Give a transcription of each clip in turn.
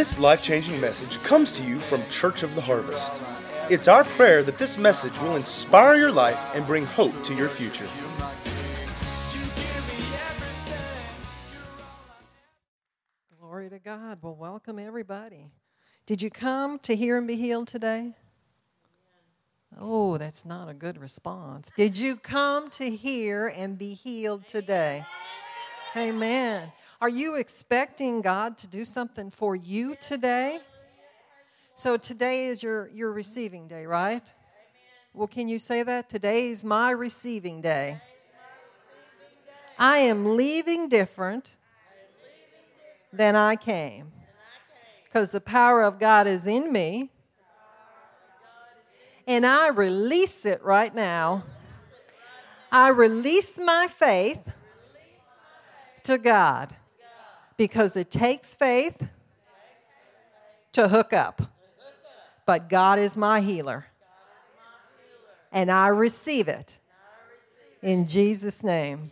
This life changing message comes to you from Church of the Harvest. It's our prayer that this message will inspire your life and bring hope to your future. Glory to God. Well, welcome everybody. Did you come to hear and be healed today? Oh, that's not a good response. Did you come to hear and be healed today? Amen. Are you expecting God to do something for you today? So today is your, your receiving day, right? Well, can you say that? Today is my receiving day. I am leaving different than I came. Because the power of God is in me. And I release it right now. I release my faith to God because it takes faith to hook up. But God is my healer. And I receive it in Jesus' name.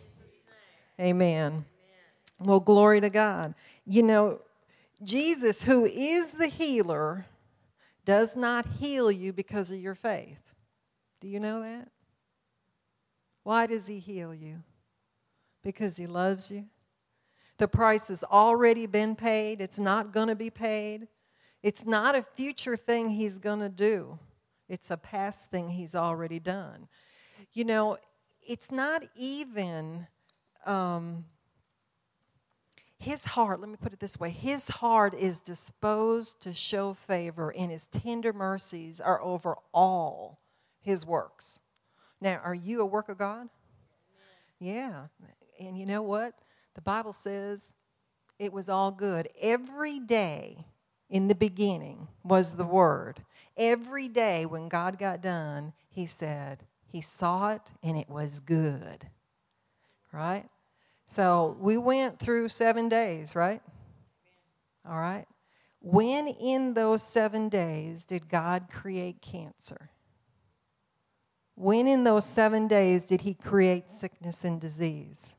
Amen. Well, glory to God. You know, Jesus, who is the healer, does not heal you because of your faith. Do you know that? Why does he heal you? Because he loves you. The price has already been paid, it's not going to be paid. It's not a future thing he's going to do, it's a past thing he's already done. You know, it's not even. Um, his heart, let me put it this way his heart is disposed to show favor, and his tender mercies are over all his works. Now, are you a work of God? Yeah. And you know what? The Bible says it was all good. Every day in the beginning was the Word. Every day when God got done, He said, He saw it and it was good. Right? So we went through seven days, right? All right. When in those seven days did God create cancer? When in those seven days did He create sickness and disease?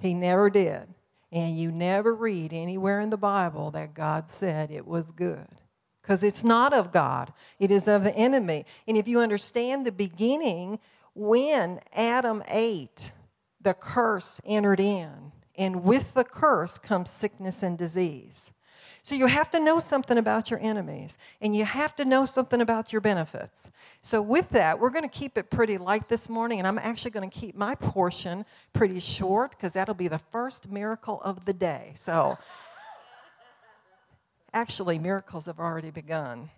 He never did. And you never read anywhere in the Bible that God said it was good. Because it's not of God, it is of the enemy. And if you understand the beginning, when Adam ate, the curse entered in. And with the curse comes sickness and disease. So you have to know something about your enemies, and you have to know something about your benefits. So, with that, we're going to keep it pretty light this morning, and I'm actually going to keep my portion pretty short because that'll be the first miracle of the day. So, actually, miracles have already begun,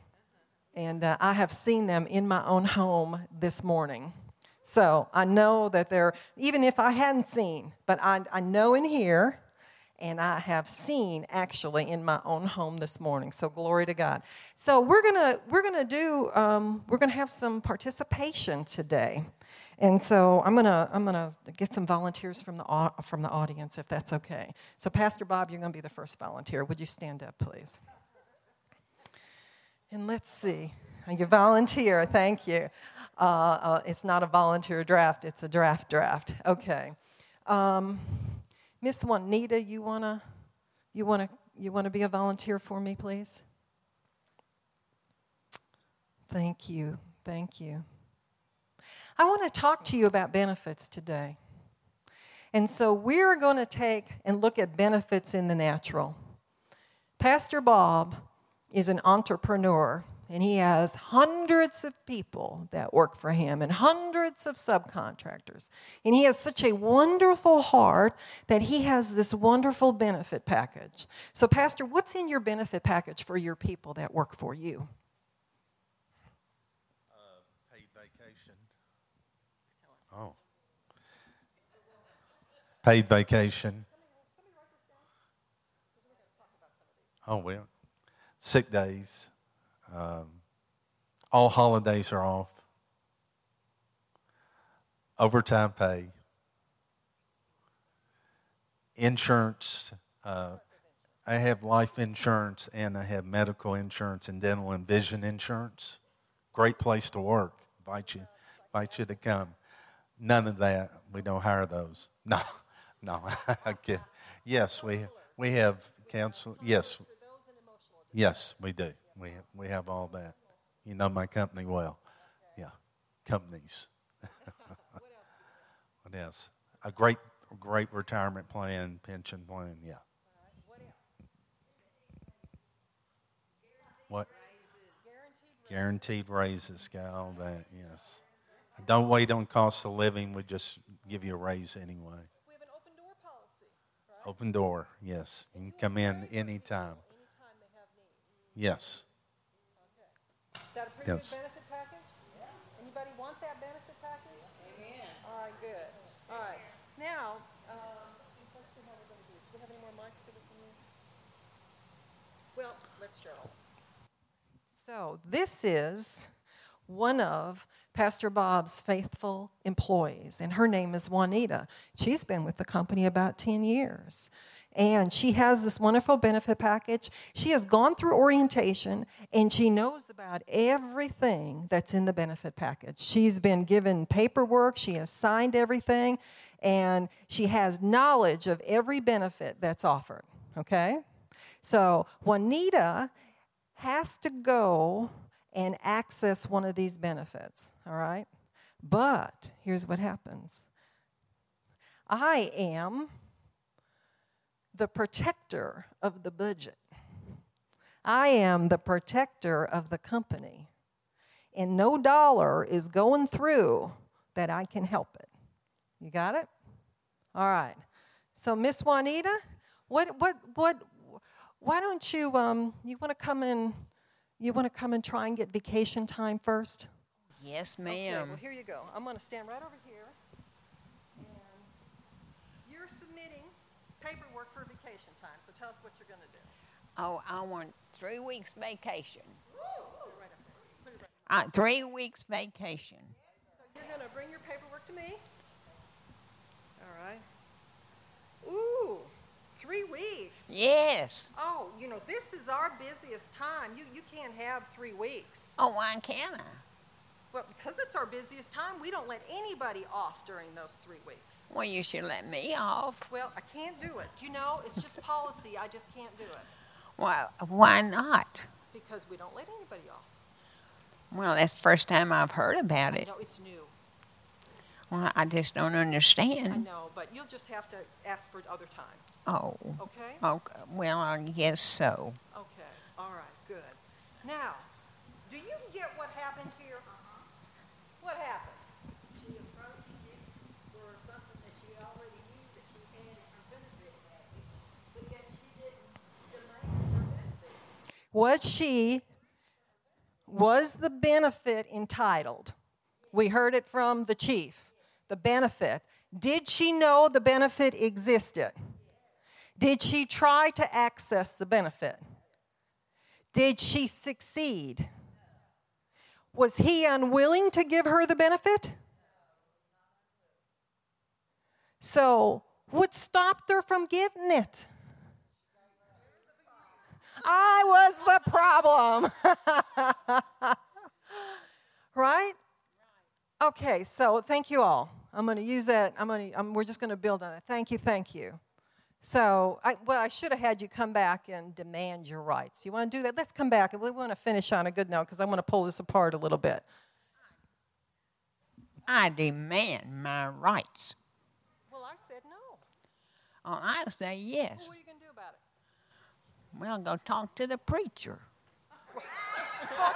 and uh, I have seen them in my own home this morning. So I know that they're, even if I hadn't seen, but I, I know in here, and I have seen actually in my own home this morning. So glory to God. So we're gonna we're gonna do um, we're gonna have some participation today, and so I'm gonna I'm gonna get some volunteers from the from the audience if that's okay. So Pastor Bob, you're gonna be the first volunteer. Would you stand up, please? And let's see. You volunteer. Thank you. Uh, uh, it's not a volunteer draft, it's a draft draft. Okay. Um, Miss Juanita, you wanna you wanna you wanna be a volunteer for me, please? Thank you. Thank you. I want to talk to you about benefits today. And so we're going to take and look at benefits in the natural. Pastor Bob is an entrepreneur and he has hundreds of people that work for him and hundreds of subcontractors. And he has such a wonderful heart that he has this wonderful benefit package. So, Pastor, what's in your benefit package for your people that work for you? Uh, paid vacation. Oh. Paid vacation. Oh, well. Sick days. Um, all holidays are off. Overtime pay. Insurance. Uh, I have life insurance and I have medical insurance and dental and vision insurance. Great place to work. Invite you, invite you to come. None of that. We don't hire those. No, no. okay. Yes, we we have counsel. Yes, Yes, we do. We have, we have all that. You know my company well. Yeah, companies. what else? A great, great retirement plan, pension plan. Yeah. What? Guaranteed raises, got all that, yes. Don't wait on cost of living, we just give you a raise anyway. We have an open door policy, right? Open door, yes. You can come in anytime. Anytime they have need. Yes. Okay. Is that a pretty Yes. good benefit package? Anybody want that benefit package? Amen. All right, good. All right. Now, um, let's see how we're going to do this. Do we have any more mics that we can use? Well, let's Cheryl. So this is one of Pastor Bob's faithful employees, and her name is Juanita. She's been with the company about 10 years. And she has this wonderful benefit package. She has gone through orientation and she knows about everything that's in the benefit package. She's been given paperwork, she has signed everything, and she has knowledge of every benefit that's offered. Okay? So, Juanita has to go and access one of these benefits, all right? But here's what happens I am the protector of the budget, I am the protector of the company, and no dollar is going through that I can help it. You got it? All right. So, Miss Juanita, what, what, what, why don't you, um, you want to come in, you want to come and try and get vacation time first? Yes, ma'am. Okay, ma'am. well, here you go. I'm going to stand right over here. And you're submitting paperwork for vacation time, so tell us what you're going to do. Oh, I want three weeks vacation. Right up there. Put it right Uh, three weeks vacation. So you're going to bring your paperwork to me. All right. Ooh, three weeks. Yes. Oh, you know, this is our busiest time. You, you can't have three weeks. Oh, why can't I? But because it's our busiest time, we don't let anybody off during those three weeks. Well, you should let me off. Well, I can't do it. You know, it's just policy. I just can't do it Well, why not? because we don't let anybody off. Well, that's the first time I've heard about I it. know it's new. Well, I just don't understand. I know, but you'll just have to ask for other time. Oh. Okay? Oh, okay. Well, I guess so. Okay. All right. Good. Now, do you get what happened? What happened? she approached you for something that she already knew that she had in her benefit package, but yet she didn't demand her benefit. Was she, was the benefit entitled? We heard it from the chief, the benefit. Did she know the benefit existed? Did she try to access the benefit? Did she succeed? Was he unwilling to give her the benefit? So, what stopped her from getting it? I was the problem. right? Okay, so thank you all. I'm going to use that. I'm going to. We're just going to build on it. Thank you, thank you. So, I, well, I should have had you come back and demand your rights. You want to do that? Let's come back. We want to finish on a good note because I want to pull this apart a little bit. I demand my rights. Well, I said no. Oh, I say yes. What are you going to do about it? Well, go talk to the preacher. well,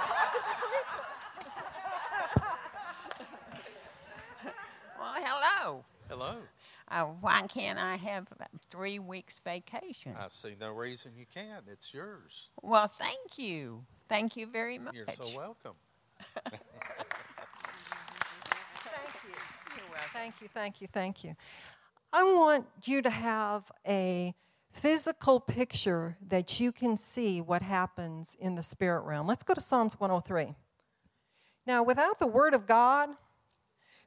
why can't I have three weeks vacation? I see no reason you can't. It's yours. well, thank you. Thank you very much. You're so welcome. Thank you. You're welcome. Thank you, thank you, thank you. I want you to have a physical picture that you can see what happens in the spirit realm. Let's go to Psalms 103. Now, without the Word of God,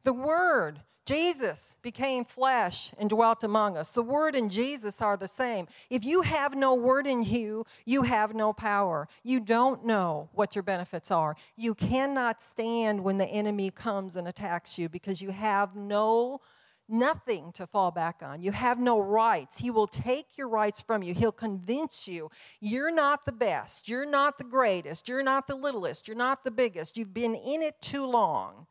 the Word, Jesus became flesh and dwelt among us. The Word and Jesus are the same. If you have no Word in you, you have no power. You don't know what your benefits are. You cannot stand when the enemy comes and attacks you because you have no nothing to fall back on. You have no rights. He will take your rights from you. He'll convince you you're not the best, you're not the greatest, you're not the littlest, you're not the biggest. You've been in it too long.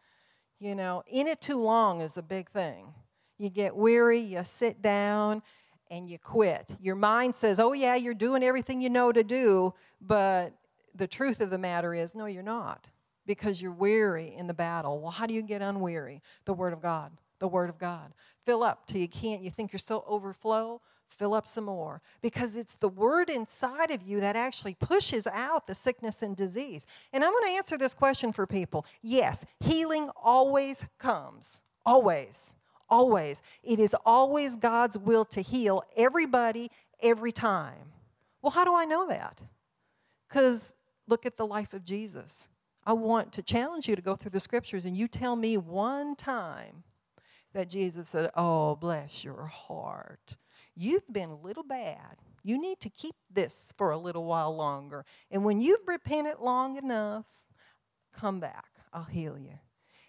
You know, in it too long is a big thing. You get weary, you sit down, and you quit. Your mind says, oh, yeah, you're doing everything you know to do, but the truth of the matter is, no, you're not because you're weary in the battle. Well, how do you get unweary? The Word of God. The Word of God. Fill up till you can't. You think you're so overflow. Fill up some more because it's the Word inside of you that actually pushes out the sickness and disease. And I'm going to answer this question for people. Yes, healing always comes. Always. Always. It is always God's will to heal everybody every time. Well, how do I know that? Because look at the life of Jesus. I want to challenge you to go through the scriptures and you tell me one time that Jesus said, Oh, bless your heart. You've been a little bad. You need to keep this for a little while longer. And when you've repented long enough, come back. I'll heal you.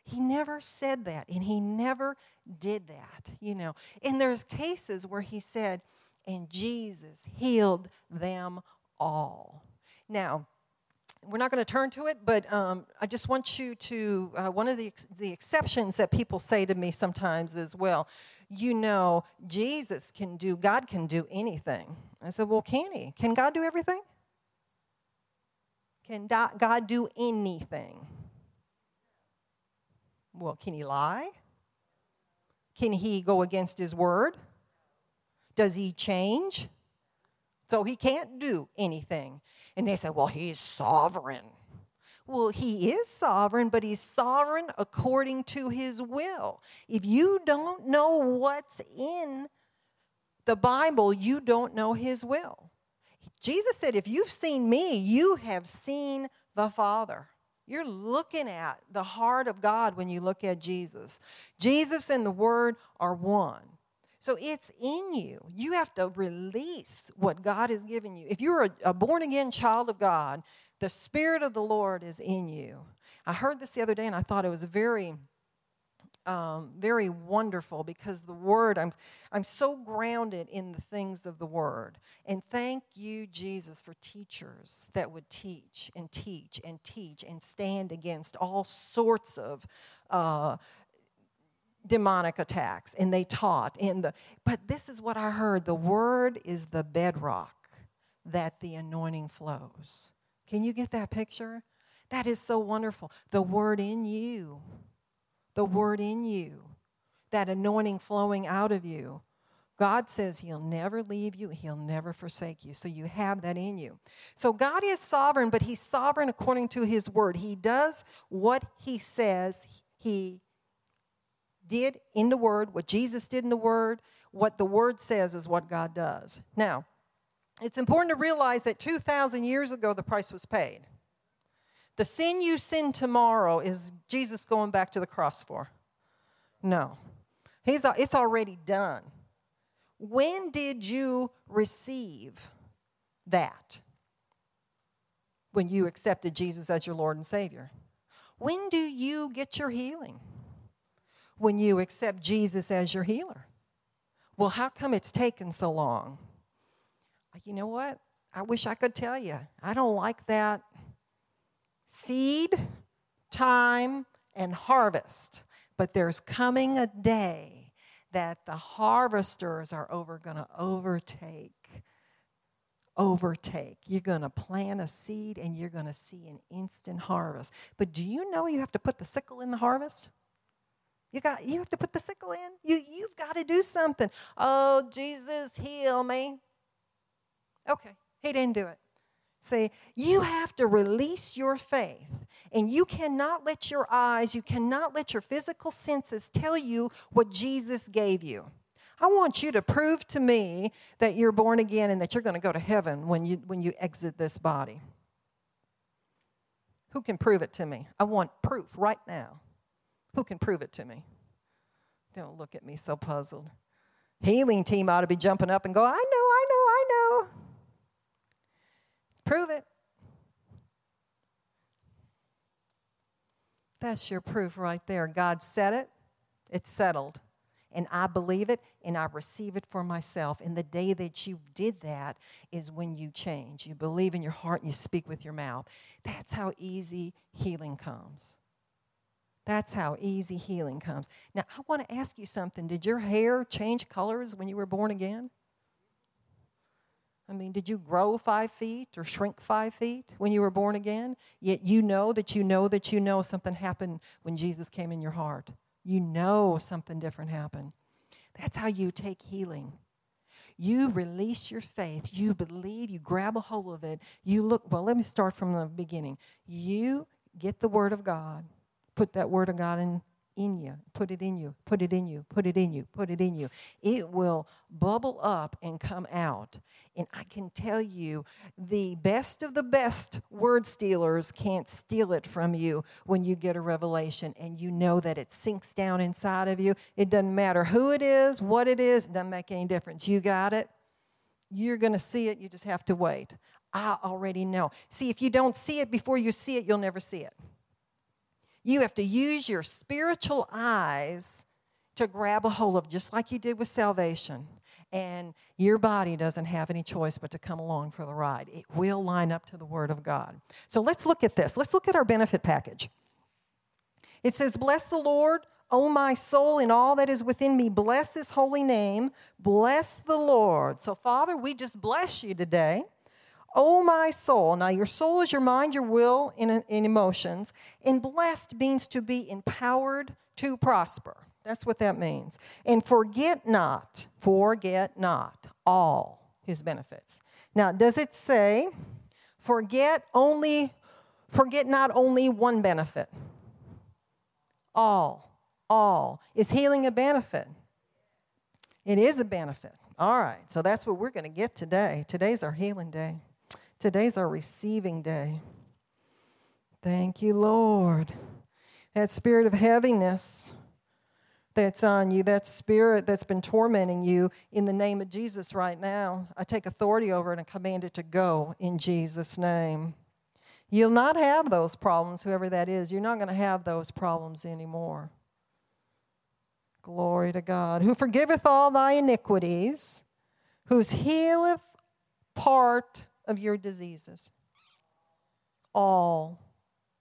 He never said that, and he never did that, you know. And there's cases where he said, and Jesus healed them all. Now, we're not going to turn to it, but um, I just want you to. Uh, one of the, ex- the exceptions that people say to me sometimes is, well, you know, Jesus can do, God can do anything. I said, well, can He? Can God do everything? Can God do anything? Well, can He lie? Can He go against His word? Does He change? So He can't do anything. And they say, well, he's sovereign. Well, he is sovereign, but he's sovereign according to his will. If you don't know what's in the Bible, you don't know his will. Jesus said, if you've seen me, you have seen the Father. You're looking at the heart of God when you look at Jesus. Jesus and the Word are one. So it's in you. You have to release what God has given you. If you're a, a born again child of God, the Spirit of the Lord is in you. I heard this the other day and I thought it was very. Um, very wonderful because the word I'm, I'm so grounded in the things of the word and thank you jesus for teachers that would teach and teach and teach and stand against all sorts of uh, demonic attacks and they taught in the but this is what i heard the word is the bedrock that the anointing flows can you get that picture that is so wonderful the word in you the word in you that anointing flowing out of you God says He'll never leave you, He'll never forsake you. So you have that in you. So God is sovereign, but He's sovereign according to His word. He does what He says He did in the Word, what Jesus did in the Word, what the Word says is what God does. Now, it's important to realize that 2,000 years ago, the price was paid. The sin you sin tomorrow is Jesus going back to the cross for. No, He's, it's already done. When did you receive that? When you accepted Jesus as your Lord and Savior. When do you get your healing? when you accept Jesus as your healer. Well, how come it's taken so long? You know what? I wish I could tell you. I don't like that seed, time, and harvest. But there's coming a day that the harvesters are over going to overtake overtake. You're going to plant a seed and you're going to see an instant harvest. But do you know you have to put the sickle in the harvest? You got you have to put the sickle in. You you've got to do something. Oh, Jesus, heal me. Okay, he didn't do it. See, you have to release your faith, and you cannot let your eyes, you cannot let your physical senses tell you what Jesus gave you. I want you to prove to me that you're born again and that you're going to go to heaven when you when you exit this body. Who can prove it to me? I want proof right now. Who can prove it to me? Don't look at me so puzzled. Healing team ought to be jumping up and go, I know, I know, I know. Prove it. That's your proof right there. God said it, it's settled. And I believe it and I receive it for myself. And the day that you did that is when you change. You believe in your heart and you speak with your mouth. That's how easy healing comes. That's how easy healing comes. Now, I want to ask you something. Did your hair change colors when you were born again? I mean, did you grow five feet or shrink five feet when you were born again? Yet you know that you know that you know something happened when Jesus came in your heart. You know something different happened. That's how you take healing. You release your faith. You believe. You grab a hold of it. You look, well, let me start from the beginning. You get the Word of God put that word of God in, in you. Put it in you. Put it in you. Put it in you. Put it in you. It will bubble up and come out. And I can tell you, the best of the best word stealers can't steal it from you when you get a revelation and you know that it sinks down inside of you. It doesn't matter who it is, what it is, it doesn't make any difference. You got it. You're going to see it. You just have to wait. I already know. See, if you don't see it before you see it, you'll never see it. You have to use your spiritual eyes to grab a hold of, just like you did with salvation. And your body doesn't have any choice but to come along for the ride. It will line up to the Word of God. So let's look at this. Let's look at our benefit package. It says, Bless the Lord, O my soul, and all that is within me. Bless his holy name. Bless the Lord. So, Father, we just bless you today. Oh, my soul. Now, your soul is your mind, your will, and, and emotions. And blessed means to be empowered to prosper. That's what that means. And forget not, forget not all his benefits. Now, does it say, forget only, forget not only one benefit? All, all. Is healing a benefit? It is a benefit. All right, so that's what we're going to get today. Today's our healing day. Today's our receiving day. Thank you, Lord. That spirit of heaviness that's on you, that spirit that's been tormenting you, in the name of Jesus right now, I take authority over it and command it to go in Jesus' name. You'll not have those problems, whoever that is. You're not going to have those problems anymore. Glory to God. Who forgiveth all thy iniquities, whose healeth part of your diseases. All.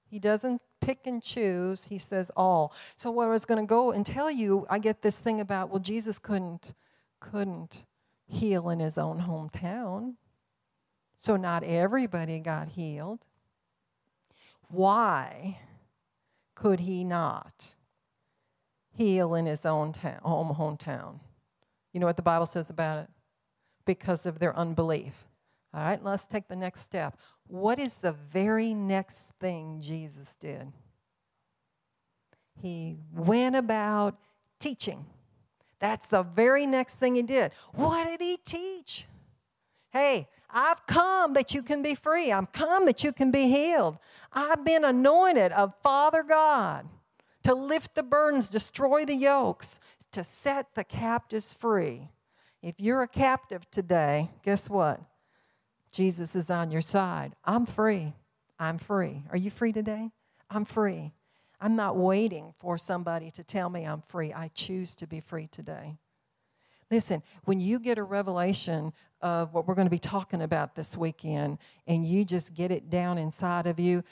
He doesn't pick and choose, he says all. So what I was going to go and tell you, I get this thing about well Jesus couldn't couldn't heal in his own hometown. So not everybody got healed. Why could he not heal in his own town, home hometown? You know what the Bible says about it? Because of their unbelief. All right, let's take the next step. What is the very next thing Jesus did? He went about teaching. That's the very next thing he did. What did he teach? Hey, I've come that you can be free. I've come that you can be healed. I've been anointed of Father God to lift the burdens, destroy the yokes, to set the captives free. If you're a captive today, guess what? Jesus is on your side. I'm free. I'm free. Are you free today? I'm free. I'm not waiting for somebody to tell me I'm free. I choose to be free today. Listen, when you get a revelation of what we're going to be talking about this weekend and you just get it down inside of you,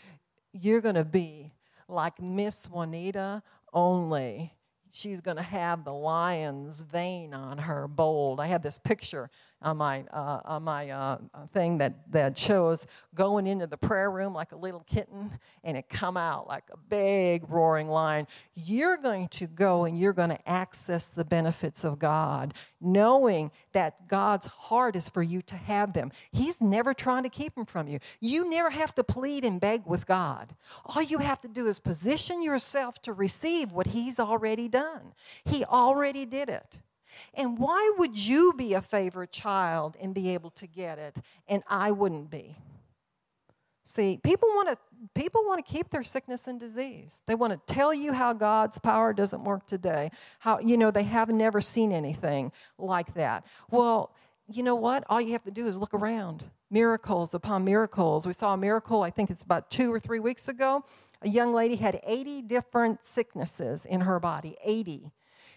you're going to be like Miss Juanita, only she's going to have the lion's vein on her bold. I have this picture on my, uh, on my uh, thing that, that shows going into the prayer room like a little kitten and it come out like a big roaring lion. You're going to go and you're going to access the benefits of God, knowing that God's heart is for you to have them. He's never trying to keep them from you. You never have to plead and beg with God. All you have to do is position yourself to receive what He's already done. He already did it. And why would you be a favorite child and be able to get it and I wouldn't be? See, people want to people want to keep their sickness and disease. They want to tell you how God's power doesn't work today. How you know they have never seen anything like that. Well, you know what? All you have to do is look around. Miracles upon miracles. We saw a miracle, I think it's about 2 or 3 weeks ago. A young lady had 80 different sicknesses in her body, 80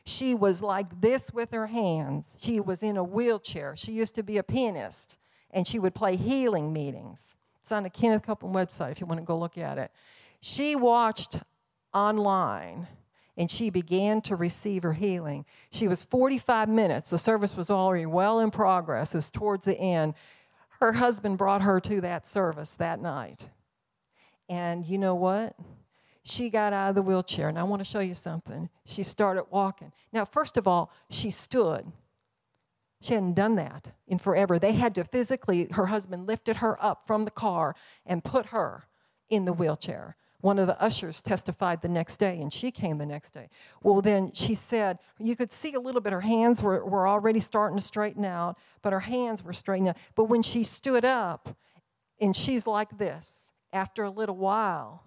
She was like this with her hands. She was in a wheelchair. She used to be a pianist, and she would play healing meetings. It's on the Kenneth Copeland website if you want to go look at it. She watched online and she began to receive her healing. She was 45 minutes. The service was already well in progress. It was towards the end. Her husband brought her to that service that night. And you know what? She got out of the wheelchair, and I want to show you something. She started walking. Now, first of all, she stood. She hadn't done that in forever. They had to physically, her husband lifted her up from the car and put her in the wheelchair. One of the ushers testified the next day, and she came the next day. Well, then she said, you could see a little bit, her hands were, were already starting to straighten out, but her hands were straightening out. But when she stood up, and she's like this, after a little while,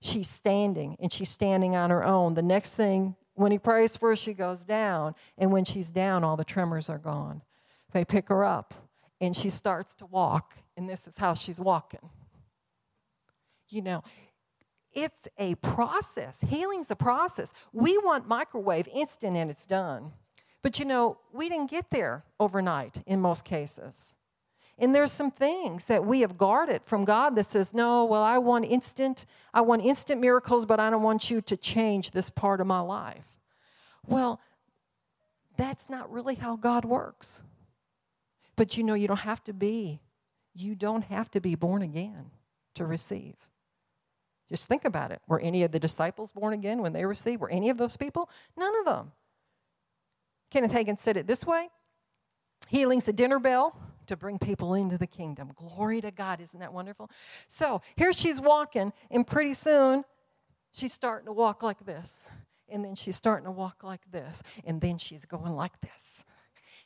she's standing, and she's standing on her own. The next thing, when he prays for her, she goes down, and when she's down, all the tremors are gone. They pick her up, and she starts to walk, and this is how she's walking. You know, it's a process. Healing's a process. We want microwave instant and it's done. But you know, we didn't get there overnight in most cases. And there's some things that we have guarded from God that says, no, well, I want instant, I want instant miracles, but I don't want you to change this part of my life. Well, that's not really how God works. But you know, you don't have to be, you don't have to be born again to receive. Just think about it. Were any of the disciples born again when they received? Were any of those people? None of them. Kenneth Hagin said it this way Healing's a dinner bell to bring people into the kingdom. Glory to God. Isn't that wonderful? So here she's walking, and pretty soon she's starting to walk like this. And then she's starting to walk like this. And then she's going like this.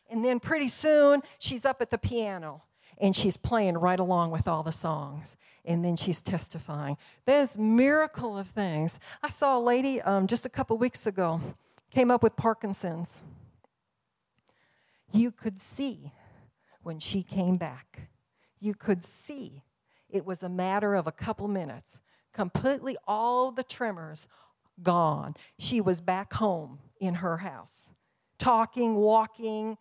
And then pretty soon she's up at the piano and she's playing right along with all the songs. And then she's testifying. There's miracle of things. I saw a lady um, just a couple weeks ago came up with Parkinson's. You could see when she came back. You could see it was a matter of a couple minutes. Completely all the tremors gone. She was back home in her house, talking, walking,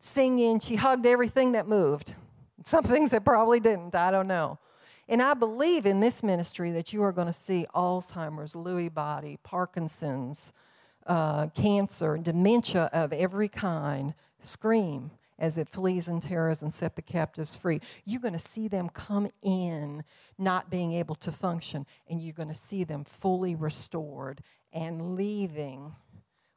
singing. She hugged everything that moved. Some things that probably didn't, I don't know. And I believe in this ministry that you are going to see Alzheimer's, Lewy body, Parkinson's, uh, cancer, dementia of every kind scream as it flees and tears and set the captives free. You're going to see them come in not being able to function, and you're going to see them fully restored and leaving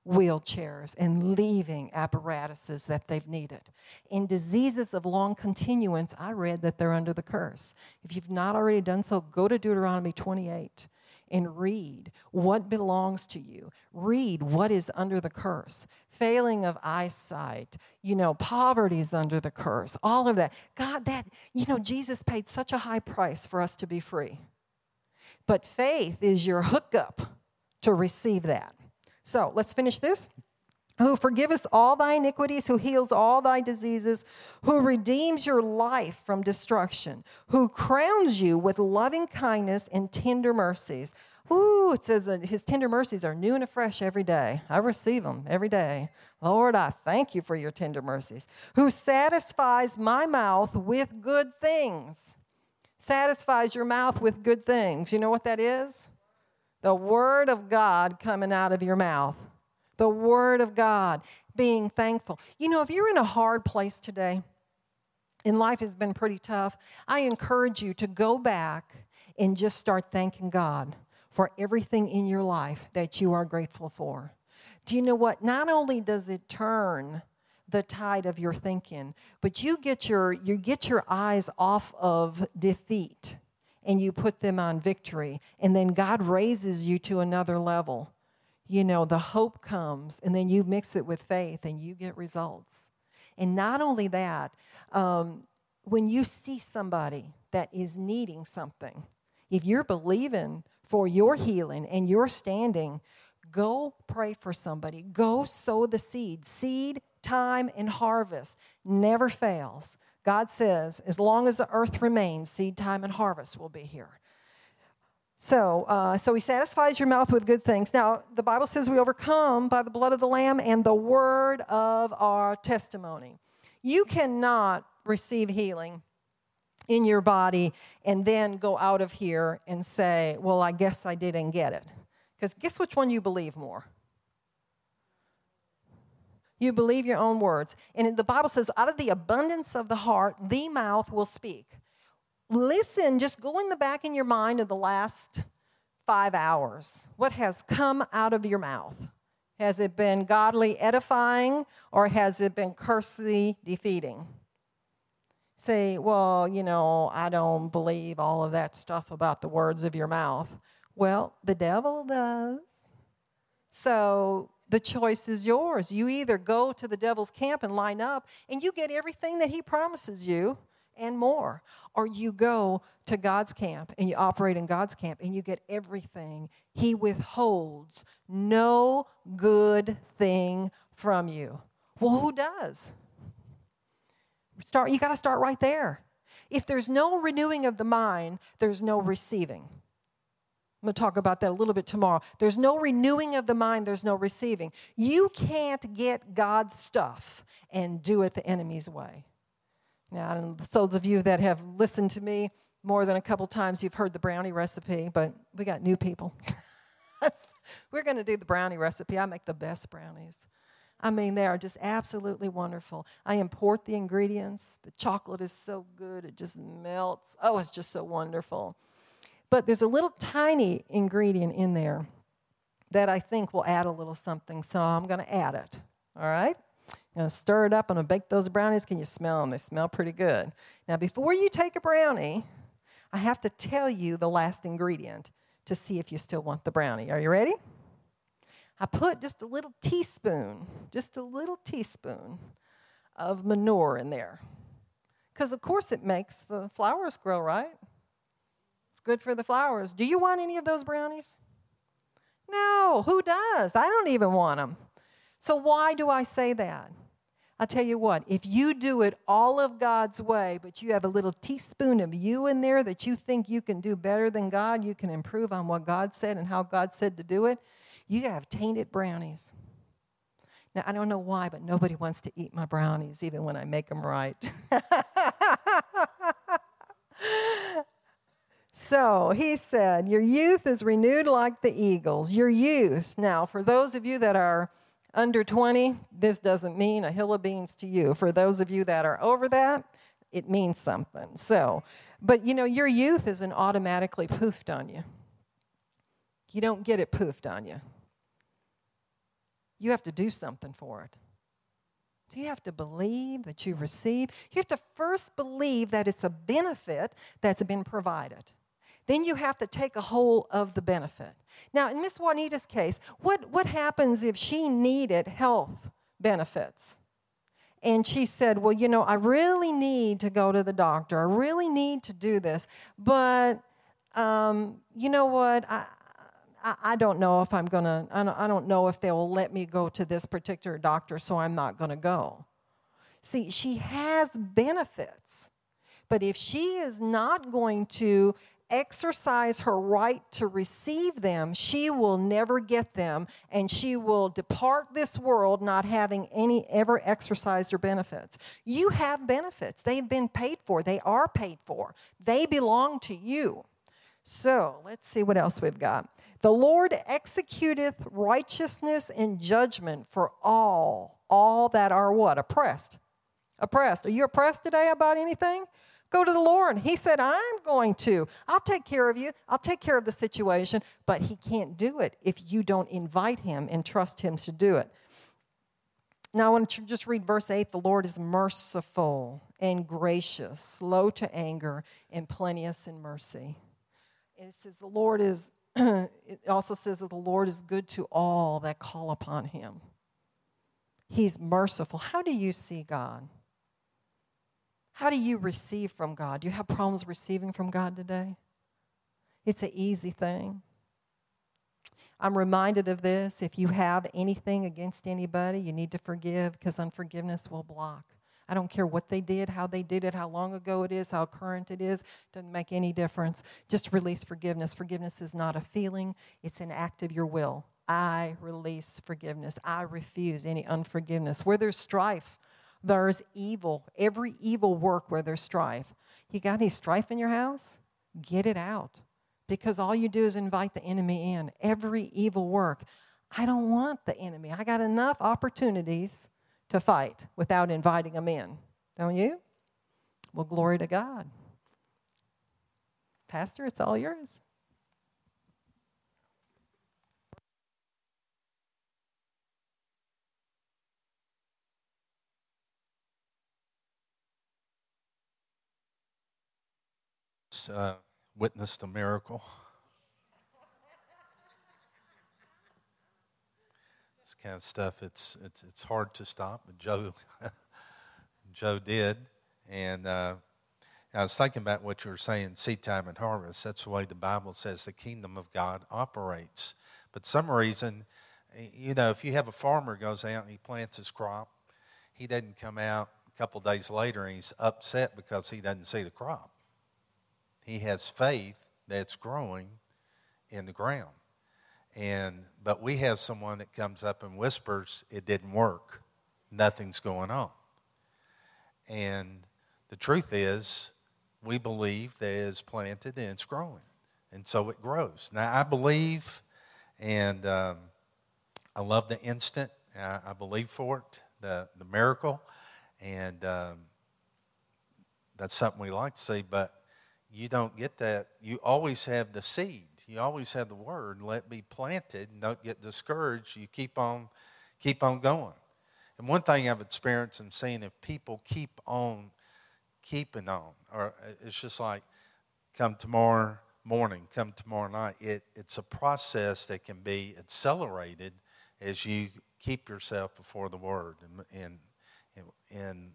wheelchairs and leaving apparatuses that they've needed. In diseases of long continuance, I read that they're under the curse. If you've not already done so, go to Deuteronomy 28 and read what belongs to you. Read what is under the curse. Failing of eyesight, you know, poverty is under the curse. All of that. God, that, you know, Jesus paid such a high price for us to be free. But faith is your hookup to receive that. So let's finish this. Who forgiveth all thy iniquities, who heals all thy diseases, who redeems your life from destruction, who crowns you with loving kindness and tender mercies. Ooh, it says that his tender mercies are new and afresh every day. I receive them every day. Lord, I thank you for your tender mercies. Who satisfies my mouth with good things. Satisfies your mouth with good things. You know what that is? The Word of God coming out of your mouth. The Word of God, being thankful. You know, if you're in a hard place today and life has been pretty tough, I encourage you to go back and just start thanking God for everything in your life that you are grateful for. Do you know what? Not only does it turn the tide of your thinking, but you get your you get your eyes off of defeat and you put them on victory. And then God raises you to another level. You know, the hope comes, and then you mix it with faith and you get results. And not only that, um, when you see somebody that is needing something, if you're believing for your healing and your standing, go pray for somebody. Go sow the seed. Seed, time, and harvest never fails. God says, as long as the earth remains, seed time and harvest will be here. So, uh, so he satisfies your mouth with good things. Now, the Bible says we overcome by the blood of the Lamb and the word of our testimony. You cannot receive healing in your body and then go out of here and say, Well, I guess I didn't get it. Because guess which one you believe more? You believe your own words. And the Bible says, out of the abundance of the heart, the mouth will speak. Listen, just go in the back in your mind of the last five hours. What has come out of your mouth? Has it been godly edifying or has it been cursely defeating? Say, well, you know, I don't believe all of that stuff about the words of your mouth. Well, the devil does. So the choice is yours. You either go to the devil's camp and line up and you get everything that he promises you and more, or you go to God's camp and you operate in God's camp and you get everything he withholds no good thing from you. Well, who does? Start you got to start right there. If there's no renewing of the mind, there's no receiving. I'm going to talk about that a little bit tomorrow. There's no renewing of the mind, there's no receiving. You can't get God's stuff and do it the enemy's way. Now, I those of you that have listened to me more than a couple times, you've heard the brownie recipe, but we got new people. We're going to do the brownie recipe. I make the best brownies. I mean, they are just absolutely wonderful. I import the ingredients. The chocolate is so good, it just melts. Oh, it's just so wonderful. But there's a little tiny ingredient in there that I think will add a little something, so I'm going to add it. All right? I'm going to stir it up. I'm going to bake those brownies. Can you smell them? They smell pretty good. Now, before you take a brownie, I have to tell you the last ingredient to see if you still want the brownie. Are you ready? I put just a little teaspoon, just a little teaspoon of manure in there. Because, of course, it makes the flowers grow, right? It's good for the flowers. Do you want any of those brownies? No, who does? I don't even want them. So, why do I say that? I'll tell you what, if you do it all of God's way, but you have a little teaspoon of you in there that you think you can do better than God, you can improve on what God said and how God said to do it, you have tainted brownies. Now, I don't know why, but nobody wants to eat my brownies, even when I make them right. So he said, Your youth is renewed like the eagles. Your youth. Now, for those of you that are under 20, this doesn't mean a hill of beans to you. For those of you that are over that, it means something. So, but you know, your youth isn't automatically poofed on you. You don't get it poofed on you. You have to do something for it. Do you have to believe that you receive? You have to first believe that it's a benefit that's been provided then you have to take a whole of the benefit. Now, in Miss Juanita's case, what, what happens if she needed health benefits? And she said, Well, you know, I really need to go to the doctor. I really need to do this. But um, you know what? I, I, I don't know if I'm going to, I don't know if they will let me go to this particular doctor, so I'm not going to go. See, she has benefits. But if she is not going to exercise her right to receive them, she will never get them, and she will depart this world not having any ever exercised her benefits. You have benefits, they've been paid for, they are paid for, they belong to you. So let's see what else we've got. The Lord executeth righteousness and judgment for all, all that are what? Oppressed. Oppressed. Are you oppressed today about anything? Go to the Lord. He said, I'm going to. I'll take care of you. I'll take care of the situation. But He can't do it if you don't invite Him and trust Him to do it. Now, I want to just read verse 8. The Lord is merciful and gracious, slow to anger, and plenteous in mercy. And it says, The Lord is, it also says that the Lord is good to all that call upon Him. He's merciful. How do you see God? How do you receive from God? Do you have problems receiving from God today? It's an easy thing. I'm reminded of this. If you have anything against anybody, you need to forgive because unforgiveness will block. I don't care what they did, how they did it, how long ago it is, how current it is. Doesn't make any difference. Just release forgiveness. Forgiveness is not a feeling, it's an act of your will. I release forgiveness. I refuse any unforgiveness. Where there's strife, there's evil. Every evil work where there's strife. You got any strife in your house? Get it out. Because all you do is invite the enemy in. Every evil work. I don't want the enemy. I got enough opportunities to fight without inviting them in. Don't you? Well, glory to God. Pastor, it's all yours. Uh, witnessed a miracle. this kind of stuff, it's, it's, it's hard to stop, but Joe, Joe did. And uh, I was thinking about what you were saying, seed time and harvest. That's the way the Bible says the kingdom of God operates. But some reason, you know, if you have a farmer goes out and he plants his crop, he doesn't come out a couple days later and he's upset because he doesn't see the crop. He has faith that's growing in the ground. And but we have someone that comes up and whispers, it didn't work. Nothing's going on. And the truth is, we believe that it's planted and it's growing. And so it grows. Now, I believe, and um, I love the instant. I, I, believe for it, the, the miracle. And um, that's something we like to see. But you don't get that. You always have the seed. You always have the word. Let be planted. Don't get discouraged. You keep on, keep on going. And one thing I've experienced in seeing if people keep on keeping on, or uh, it's just like come tomorrow morning, come tomorrow night. It, it's a process that can be accelerated as you keep yourself before the Word and, and, and,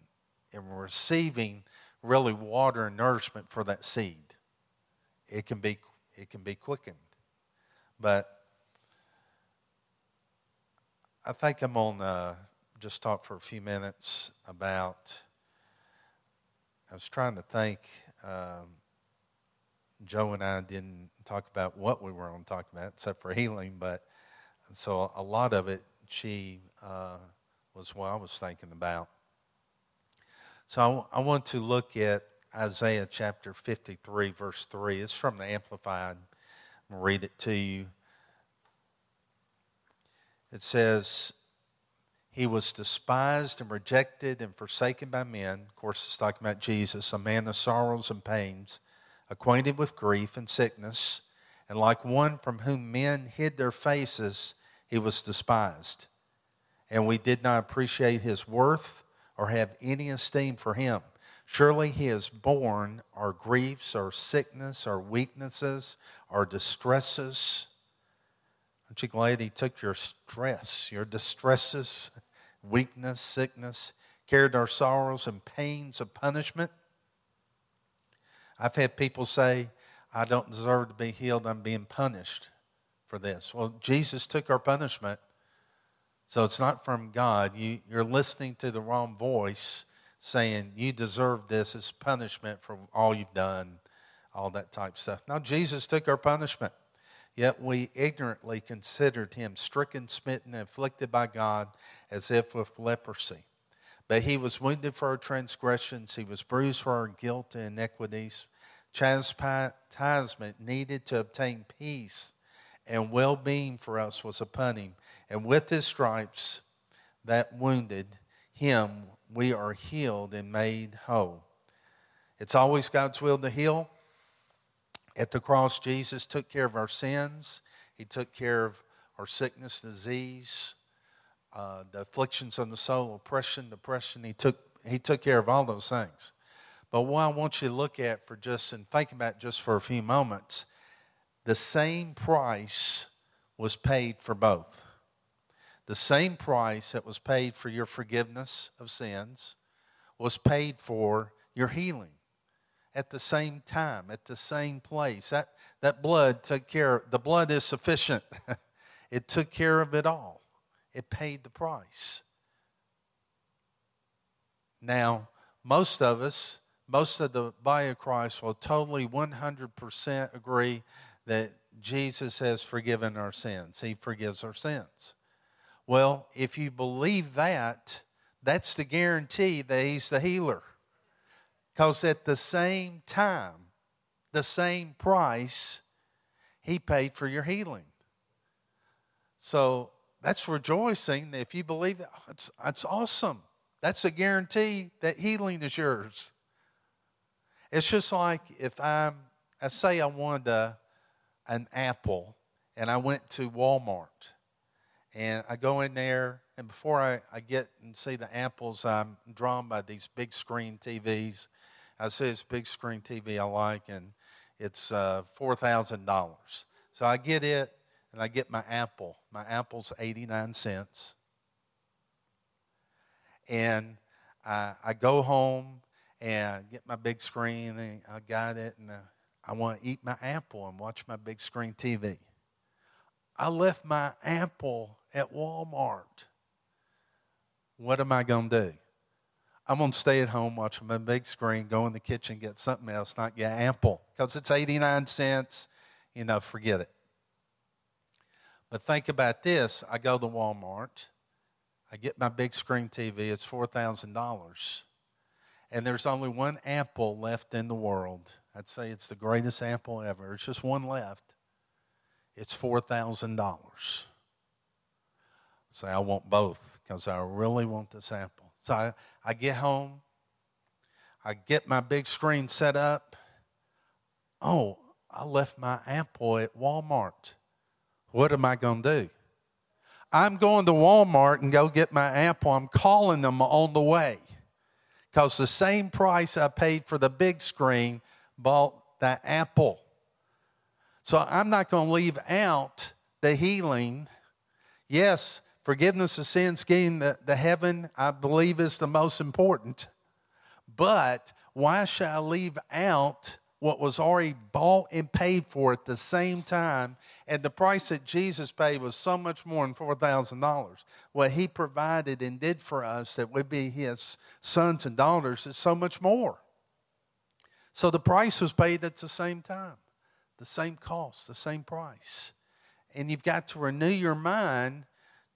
and receiving really water and nourishment for that seed. It can be, it can be quickened. But I think I'm on uh, just talk for a few minutes about. I was trying to think. Um, Joe and I didn't talk about what we were going to talk about, except for healing. But so a lot of it, she uh, was what I was thinking about. So I, want to look at Isaiah chapter 53, verse 3. It's from the Amplified. I'm going to read it to you. It says, He was despised and rejected and forsaken by men. Of course, it's talking about Jesus, a man of sorrows and pains, acquainted with grief and sickness, and like one from whom men hid their faces, he was despised. And we did not appreciate his worth or have any esteem for him. Surely he has borne our griefs, our sickness, our weaknesses, our distresses. Aren't you glad he took your stress, your distresses, weakness, sickness, carried our sorrows and pains of punishment? I've had people say, I don't deserve to be healed, I'm being punished for this. Well, Jesus took our punishment so it's not from God. You, you're listening to the wrong voice saying, You deserve this as punishment for all you've done, all that type stuff. Now, Jesus took our punishment, yet we ignorantly considered him stricken, smitten, and afflicted by God as if with leprosy. But he was wounded for our transgressions, he was bruised for our guilt and iniquities. Chastisement needed to obtain peace and well being for us was upon him and with his stripes that wounded him, we are healed and made whole. It's always God's will to heal. At the cross, Jesus took care of our sins, He took care of our sickness, disease, uh, the afflictions of the soul, oppression, depression. He took, he took care of all those things. But what I want you to look at for just and think about just for a few moments, the same price was paid for both the same price that was paid for your forgiveness of sins was paid for your healing at the same time, at the same place. That, that blood took care, the blood is sufficient. it took care of it all. It paid the price. Now, most of us, most of the body of Christ will totally 100% agree that Jesus has forgiven our sins. He forgives our sins. Well, if you believe that, that's the guarantee that He's the healer. Because at the same time, the same price, He paid for your healing. So that's rejoicing. If you believe that, oh, it's, it's awesome. That's a guarantee that healing is yours. It's just like if I'm, I say I wanted a, an apple and I went to Walmart and I go in there and before I, I get and see the apples, I'm drawn by these big screen TVs. I see this big screen TV I like and it's uh, $4,000. So I get it and I get my apple. My apple's 89 cents. And I, I go home and get my big screen and I got it and uh, I want to eat my apple and watch my big screen TV. I left my apple at Walmart. What am I going to do? I'm going to stay at home, watch my big screen, go in the kitchen, get something else, not get apple. Because it's 89 cents, you know, forget it. But think about this I go to Walmart, I get my big screen TV, it's $4,000. And there's only one apple left in the world. I'd say it's the greatest apple ever. It's just one left. It's $4,000. Say, I want both because I really want this apple. So I, I get home, I get my big screen set up. Oh, I left my apple at Walmart. What am I going to do? I'm going to Walmart and go get my apple. I'm calling them on the way because the same price I paid for the big screen bought that apple. So I'm not going to leave out the healing. Yes, forgiveness of sins, getting the, the heaven, I believe is the most important. But why should I leave out what was already bought and paid for at the same time? And the price that Jesus paid was so much more than $4,000. What he provided and did for us that would be his sons and daughters is so much more. So the price was paid at the same time, the same cost, the same price. And you've got to renew your mind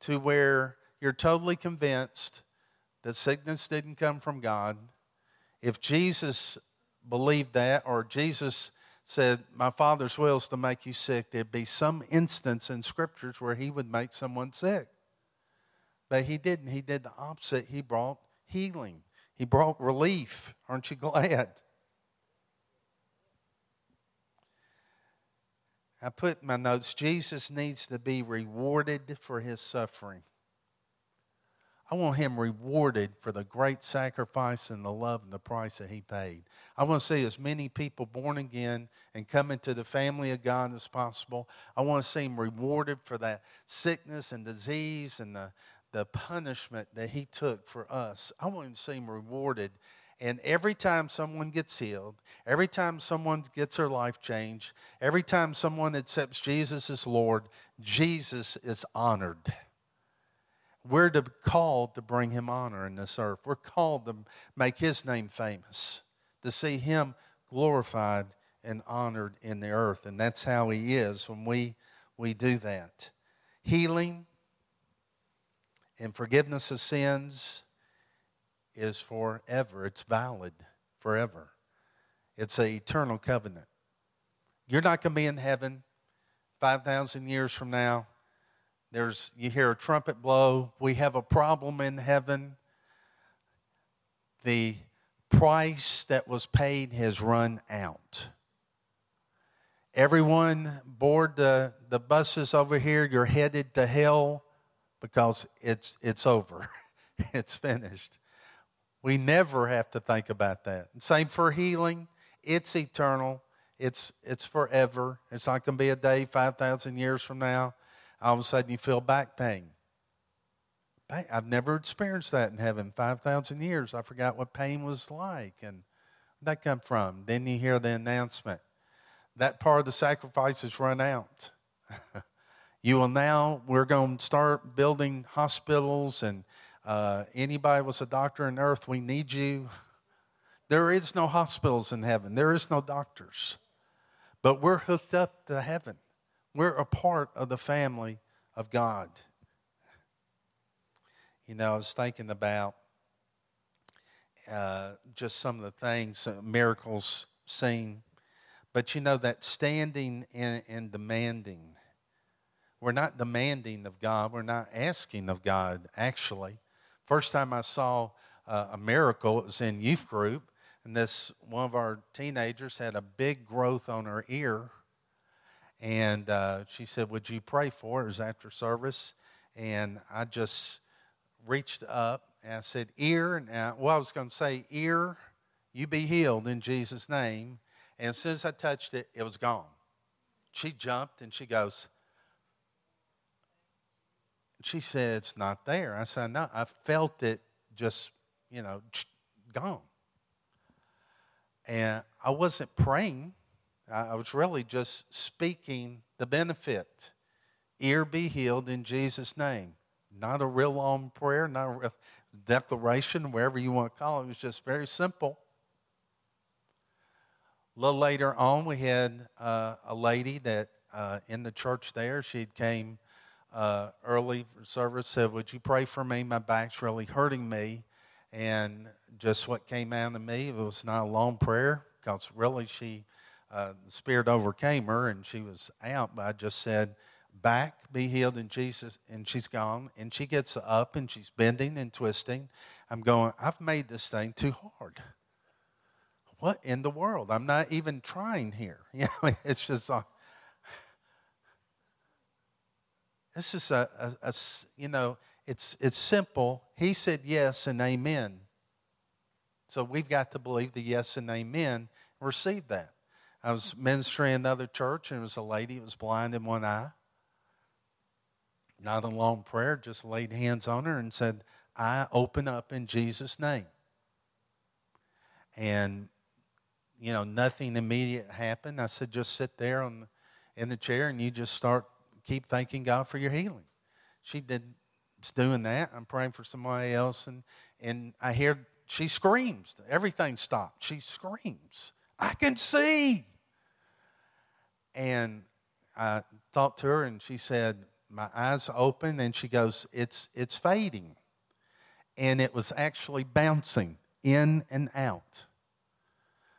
to where you're totally convinced that sickness didn't come from God. If Jesus believed that, or Jesus said, My Father's will is to make you sick, there'd be some instance in scriptures where he would make someone sick. But he didn't. He did the opposite. He brought healing, he brought relief. Aren't you glad? I put in my notes Jesus needs to be rewarded for his suffering. I want him rewarded for the great sacrifice and the love and the price that he paid. I want to see as many people born again and come into the family of God as possible. I want to see him rewarded for that sickness and disease and the, the punishment that he took for us. I want to see him rewarded and every time someone gets healed, every time someone gets their life changed, every time someone accepts Jesus as Lord, Jesus is honored. We're to, called to bring him honor in this earth. We're called to make his name famous, to see him glorified and honored in the earth. And that's how he is when we, we do that. Healing and forgiveness of sins is forever. It's valid forever. It's an eternal covenant. You're not going to be in heaven 5,000 years from now. There's, you hear a trumpet blow. We have a problem in heaven. The price that was paid has run out. Everyone board the, the buses over here, you're headed to hell because it's, it's over. it's finished. We never have to think about that. Same for healing. It's eternal. It's it's forever. It's not going to be a day five thousand years from now. All of a sudden, you feel back pain. I've never experienced that in heaven. Five thousand years, I forgot what pain was like, and that come from. Then you hear the announcement. That part of the sacrifice has run out. you will now. We're going to start building hospitals and uh, anybody was a doctor on earth, we need you. There is no hospitals in heaven, there is no doctors. But we're hooked up to heaven. We're a part of the family of God. You know, I was thinking about uh, just some of the things, uh, miracles seen. But you know, that standing and, and demanding. We're not demanding of God, we're not asking of God, actually. First time I saw uh, a miracle, it was in youth group, and this one of our teenagers had a big growth on her ear. And uh, she said, Would you pray for it? It was after service. And I just reached up and I said, Ear, and I, well, I was going to say, Ear, you be healed in Jesus' name. And as soon as I touched it, it was gone. She jumped and she goes, she said, It's not there. I said, No, I felt it just, you know, gone. And I wasn't praying, I was really just speaking the benefit. Ear be healed in Jesus' name. Not a real long prayer, not a real declaration, wherever you want to call it. It was just very simple. A little later on, we had uh, a lady that uh, in the church there, she came uh, early service, said, Would you pray for me? My back's really hurting me. And just what came out of me, it was not a long prayer because really she, uh, the Spirit overcame her and she was out. But I just said, Back, be healed in Jesus. And she's gone. And she gets up and she's bending and twisting. I'm going, I've made this thing too hard. What in the world? I'm not even trying here. You know, it's just, uh, this is a, a, a, you know, it's, it's simple. He said yes and amen. So we've got to believe the yes and amen receive that. I was ministering in another church, and it was a lady who was blind in one eye. Not a long prayer, just laid hands on her and said, I open up in Jesus' name. And, you know, nothing immediate happened. I said, just sit there on in the chair and you just start keep thanking God for your healing. She did doing that. I'm praying for somebody else, and and I hear she screams. Everything stopped. She screams. I can see. And I talked to her, and she said, "My eyes open," and she goes, "It's it's fading," and it was actually bouncing in and out.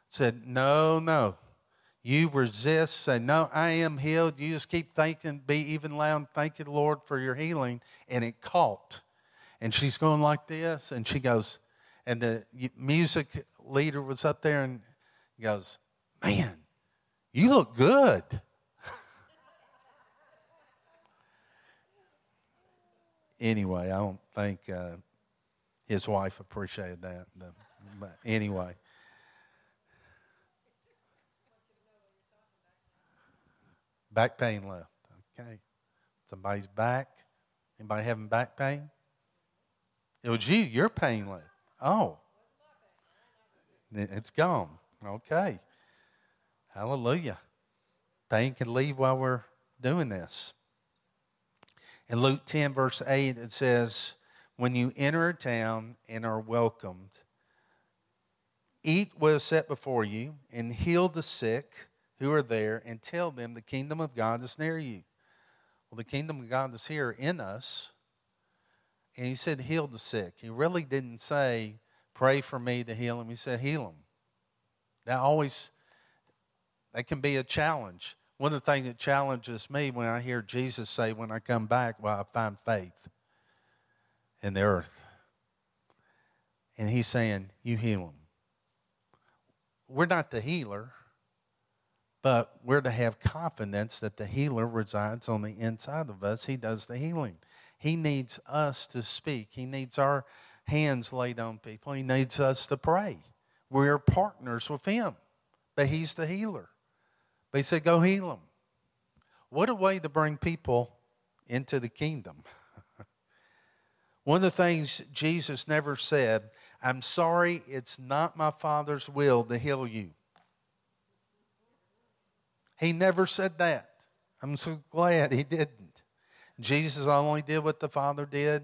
Said, "No, no, you resist, say, No, I am healed. You just keep thinking, be even loud, thank you, Lord, for your healing. And it caught. And she's going like this, and she goes, and the music leader was up there and goes, Man, you look good. anyway, I don't think uh, his wife appreciated that. But anyway. Back pain left. Okay. Somebody's back. Anybody having back pain? It was you. Your pain left. Oh. It's gone. Okay. Hallelujah. Pain can leave while we're doing this. In Luke 10, verse 8, it says, When you enter a town and are welcomed, eat what is set before you and heal the sick who are there and tell them the kingdom of God is near you. Well, the kingdom of God is here in us. And he said, heal the sick. He really didn't say, pray for me to heal him. He said, heal him. That always, that can be a challenge. One of the things that challenges me when I hear Jesus say, when I come back, well, I find faith in the earth. And he's saying, you heal him. We're not the healer. But we're to have confidence that the healer resides on the inside of us. He does the healing. He needs us to speak, He needs our hands laid on people, He needs us to pray. We're partners with Him, but He's the healer. But He said, Go heal them. What a way to bring people into the kingdom. One of the things Jesus never said, I'm sorry, it's not my Father's will to heal you. He never said that. I'm so glad he didn't. Jesus only did what the Father did.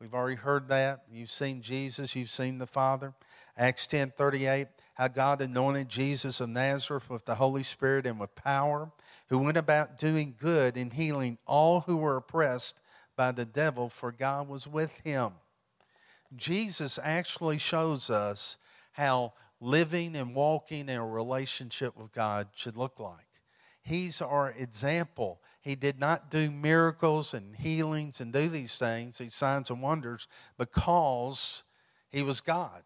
We've already heard that. You've seen Jesus, you've seen the Father. Acts 10 38. how God anointed Jesus of Nazareth with the Holy Spirit and with power, who went about doing good and healing all who were oppressed by the devil, for God was with him. Jesus actually shows us how living and walking in a relationship with God should look like. He's our example. He did not do miracles and healings and do these things, these signs and wonders, because he was God.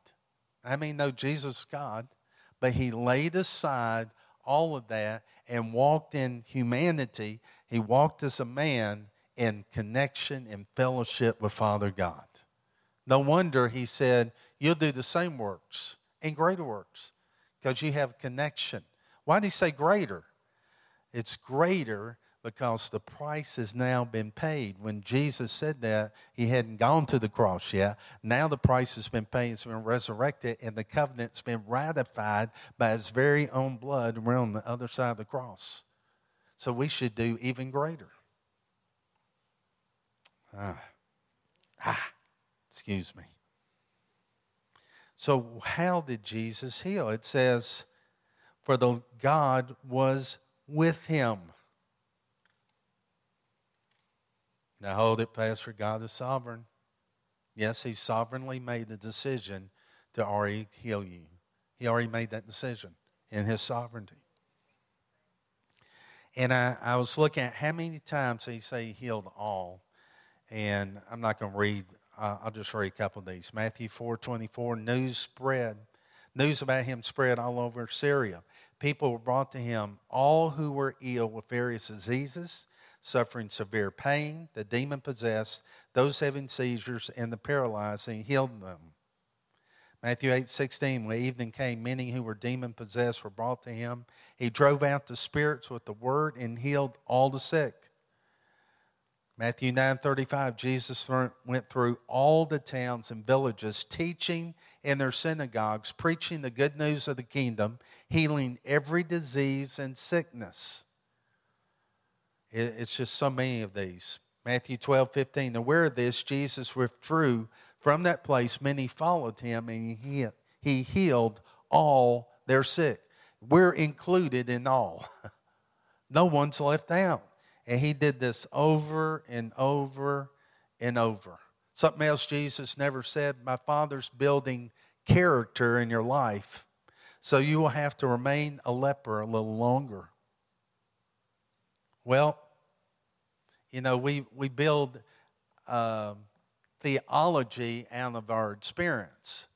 I mean, no, Jesus God, but he laid aside all of that and walked in humanity. He walked as a man in connection and fellowship with Father God. No wonder he said, You'll do the same works and greater works because you have connection. Why did he say greater? It's greater because the price has now been paid. When Jesus said that, he hadn't gone to the cross yet. Now the price has been paid, it's been resurrected, and the covenant's been ratified by his very own blood. And we're on the other side of the cross. So we should do even greater. Ah. Ah. Excuse me. So, how did Jesus heal? It says, For the God was with him. Now hold it, Pastor. God is sovereign. Yes, He sovereignly made the decision to already heal you. He already made that decision in His sovereignty. And I, I was looking at how many times He say He healed all. And I'm not going to read, uh, I'll just read a couple of these. Matthew 4 24, news spread. News about Him spread all over Syria. People were brought to Him, all who were ill with various diseases suffering severe pain, the demon possessed, those having seizures, and the paralyzed, and he healed them. Matthew 8 16, when evening came, many who were demon possessed were brought to him. He drove out the spirits with the word and healed all the sick. Matthew 9 35, Jesus went through all the towns and villages, teaching in their synagogues, preaching the good news of the kingdom, healing every disease and sickness. It's just so many of these. Matthew 12, 15. Aware of this, Jesus withdrew from that place. Many followed him, and he, he healed all their sick. We're included in all. no one's left out. And he did this over and over and over. Something else Jesus never said My Father's building character in your life, so you will have to remain a leper a little longer. Well, you know, we, we build uh, theology out of our experience.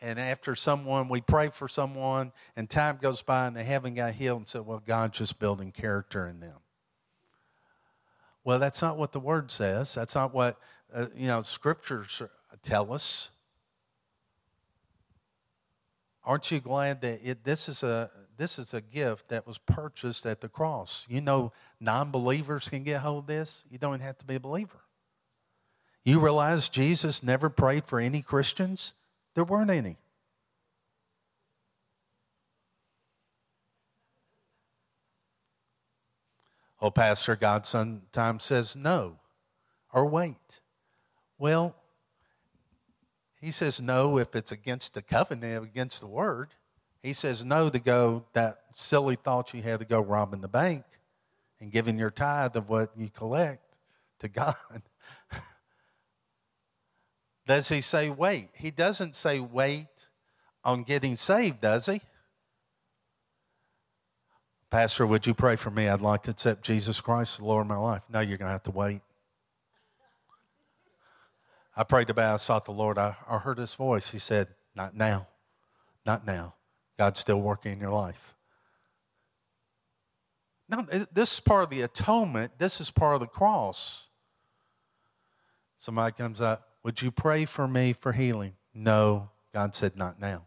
And after someone, we pray for someone, and time goes by and they haven't got healed, and say, well, God's just building character in them. Well, that's not what the word says. That's not what, uh, you know, scriptures tell us. Aren't you glad that it, this is a this is a gift that was purchased at the cross. You know, non believers can get hold of this. You don't have to be a believer. You realize Jesus never prayed for any Christians? There weren't any. Oh, Pastor, God sometimes says no or wait. Well, he says no if it's against the covenant, against the word. He says no to go that silly thought you had to go robbing the bank and giving your tithe of what you collect to God. does he say wait? He doesn't say wait on getting saved, does he? Pastor, would you pray for me? I'd like to accept Jesus Christ, the Lord of my life. No, you're going to have to wait. I prayed about, I sought the Lord. I, I heard his voice. He said, Not now. Not now. God's still working in your life. Now, this is part of the atonement. This is part of the cross. Somebody comes up, Would you pray for me for healing? No. God said, Not now.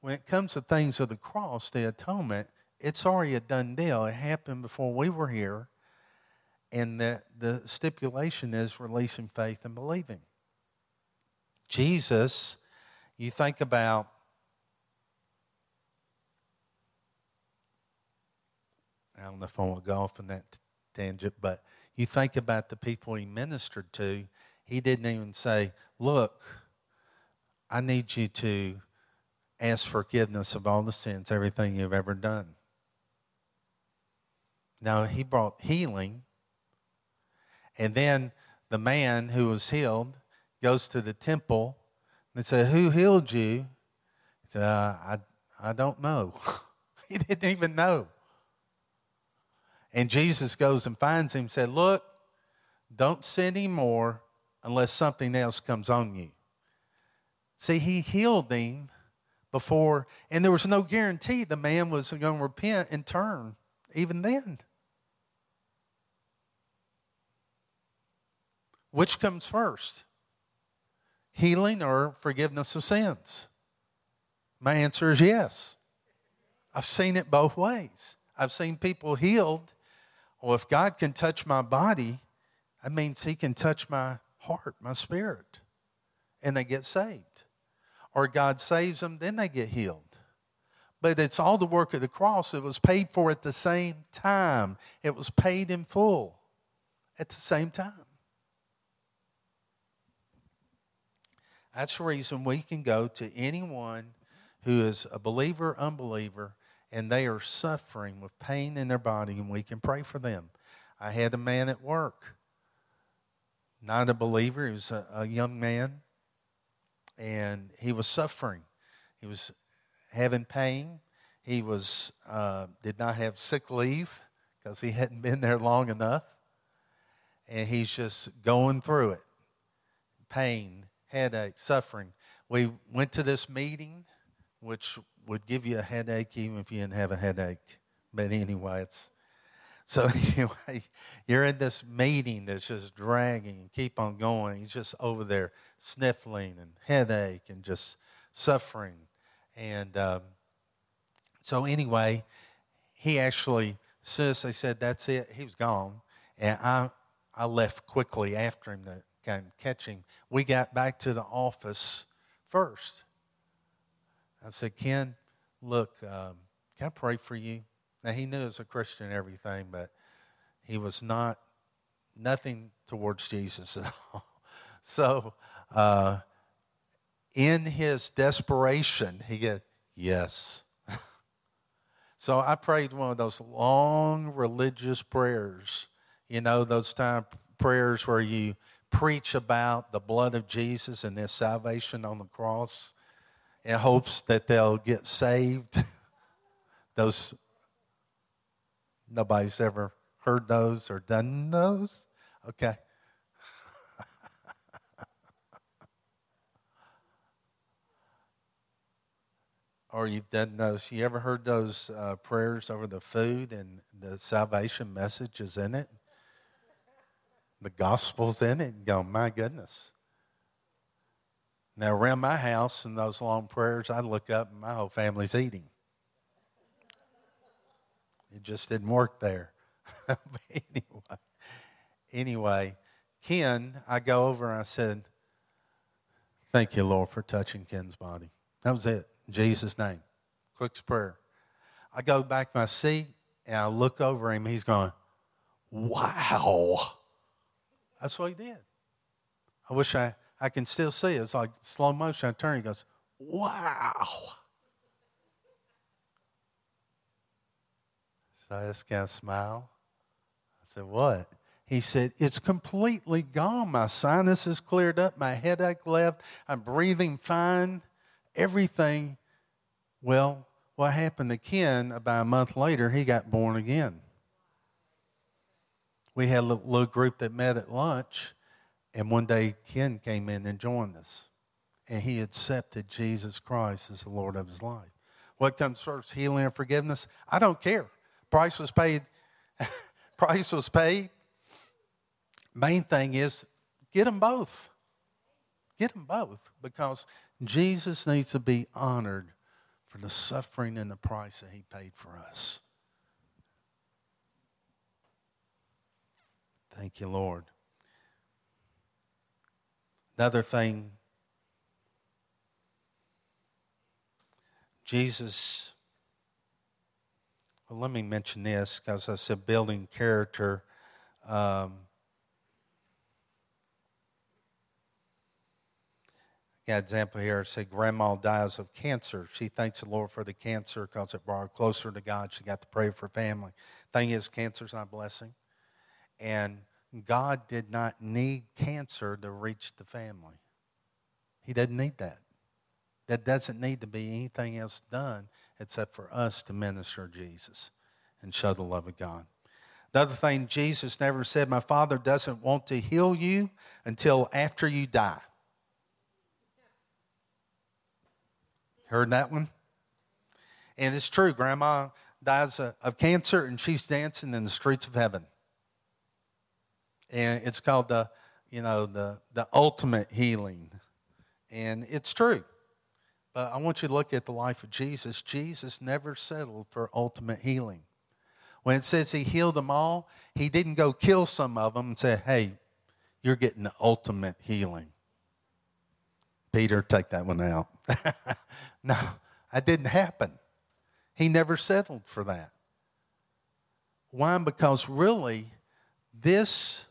When it comes to things of the cross, the atonement, it's already a done deal. It happened before we were here, and the, the stipulation is releasing faith and believing. Jesus you think about I don't know if I want to go off on that tangent, but you think about the people he ministered to, he didn't even say, Look, I need you to ask forgiveness of all the sins, everything you've ever done. Now, he brought healing. And then the man who was healed goes to the temple and they say, Who healed you? He said, uh, I, I don't know. he didn't even know. And Jesus goes and finds him and said, Look, don't sin anymore unless something else comes on you. See, he healed him before, and there was no guarantee the man was going to repent and turn even then. Which comes first? Healing or forgiveness of sins? My answer is yes. I've seen it both ways. I've seen people healed. Well, if God can touch my body, that means He can touch my heart, my spirit, and they get saved. Or God saves them, then they get healed. But it's all the work of the cross. It was paid for at the same time, it was paid in full at the same time. That's the reason we can go to anyone who is a believer, unbeliever, and they are suffering with pain in their body, and we can pray for them. I had a man at work, not a believer, he was a, a young man, and he was suffering. He was having pain. He was uh, did not have sick leave because he hadn't been there long enough, and he's just going through it. Pain, headache, suffering. We went to this meeting, which would give you a headache even if you didn't have a headache. But anyway, it's so anyway, you're in this meeting that's just dragging and keep on going. He's just over there sniffling and headache and just suffering. And um, so anyway, he actually, as soon as they said that's it, he was gone. And I, I left quickly after him to of catch him. We got back to the office first. I said, Ken, look, um, can I pray for you? Now, he knew as a Christian everything, but he was not, nothing towards Jesus at all. So, uh, in his desperation, he said, yes. so I prayed one of those long religious prayers, you know, those time prayers where you preach about the blood of Jesus and their salvation on the cross in hopes that they'll get saved. those nobody's ever heard those or done those. Okay. or you've done those. You ever heard those uh, prayers over the food and the salvation message is in it? The gospel's in it. And go, my goodness. Now, around my house in those long prayers, I look up and my whole family's eating. It just didn't work there. but anyway, anyway, Ken, I go over and I said, Thank you, Lord, for touching Ken's body. That was it. In Jesus' name. Quick prayer. I go back my seat and I look over him. He's going, Wow. That's what he did. I wish I, I can still see it. It's like slow motion. I turn, he goes, Wow. So I just kind of smile. I said, What? He said, It's completely gone. My sinus is cleared up. My headache left. I'm breathing fine. Everything. Well, what happened to Ken about a month later, he got born again. We had a little, group that met at lunch, and one day Ken came in and joined us. And he accepted Jesus Christ as the Lord of his life. What comes first, healing or forgiveness? I don't care. Price was paid. Price was paid. Main thing is get them both. Get them both because Jesus needs to be honored for the suffering and the price that he paid for us. Thank you, Lord. Another thing, Jesus well, let me mention this because I said building character. Um, got example here. Said grandma dies of cancer. She thanks the Lord for the cancer because it brought her closer to God. She got to pray for family. Thing is, cancer's not a blessing. And God did not need cancer to reach the family. He doesn't need that. That doesn't need to be anything else done except for us to minister Jesus and show the love of God. The other thing, Jesus never said, My Father doesn't want to heal you until after you die. Heard that one? And it's true. Grandma dies of cancer and she's dancing in the streets of heaven. And it's called the, you know, the, the ultimate healing. And it's true. But I want you to look at the life of Jesus. Jesus never settled for ultimate healing. When it says he healed them all, he didn't go kill some of them and say, hey, you're getting the ultimate healing. Peter, take that one out. no, that didn't happen. He never settled for that. Why? Because really, this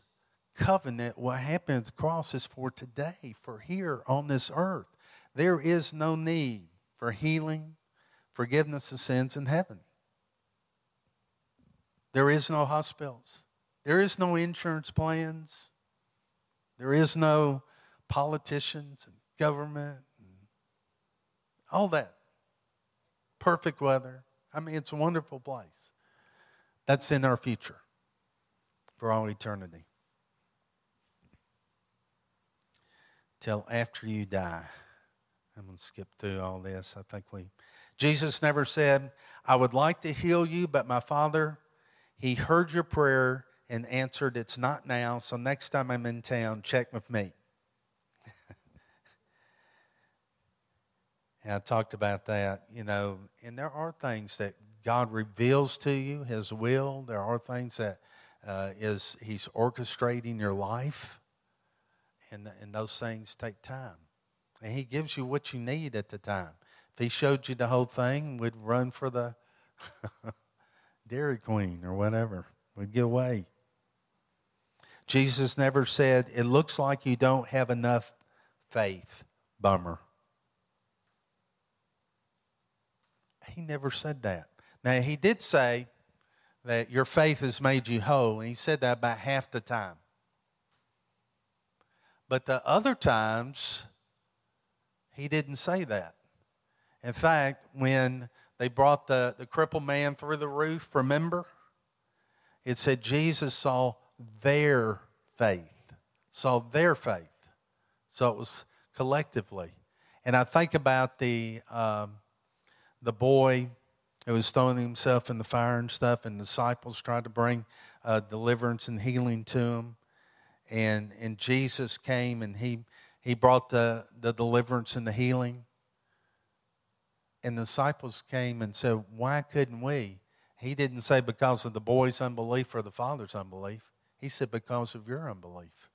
covenant, what happened at the cross, is for today, for here on this earth. There is no need for healing, forgiveness of sins in heaven. There is no hospitals. There is no insurance plans. There is no politicians and government and all that. Perfect weather. I mean, it's a wonderful place. That's in our future for all eternity. Till after you die. I'm going to skip through all this. I think we. Jesus never said, I would like to heal you, but my Father, He heard your prayer and answered, It's not now, so next time I'm in town, check with me. and I talked about that, you know, and there are things that God reveals to you, His will. There are things that uh, is He's orchestrating your life, and, and those things take time. And He gives you what you need at the time. If He showed you the whole thing, we'd run for the Dairy Queen or whatever. We'd get away. Jesus never said, It looks like you don't have enough faith. Bummer. He never said that. Now, he did say that your faith has made you whole, and he said that about half the time. But the other times, he didn't say that. In fact, when they brought the, the crippled man through the roof, remember? It said Jesus saw their faith, saw their faith. So it was collectively. And I think about the, um, the boy who was throwing himself in the fire and stuff, and the disciples tried to bring uh, deliverance and healing to him. And, and Jesus came and he, he brought the, the deliverance and the healing. And the disciples came and said, Why couldn't we? He didn't say because of the boy's unbelief or the father's unbelief. He said, Because of your unbelief.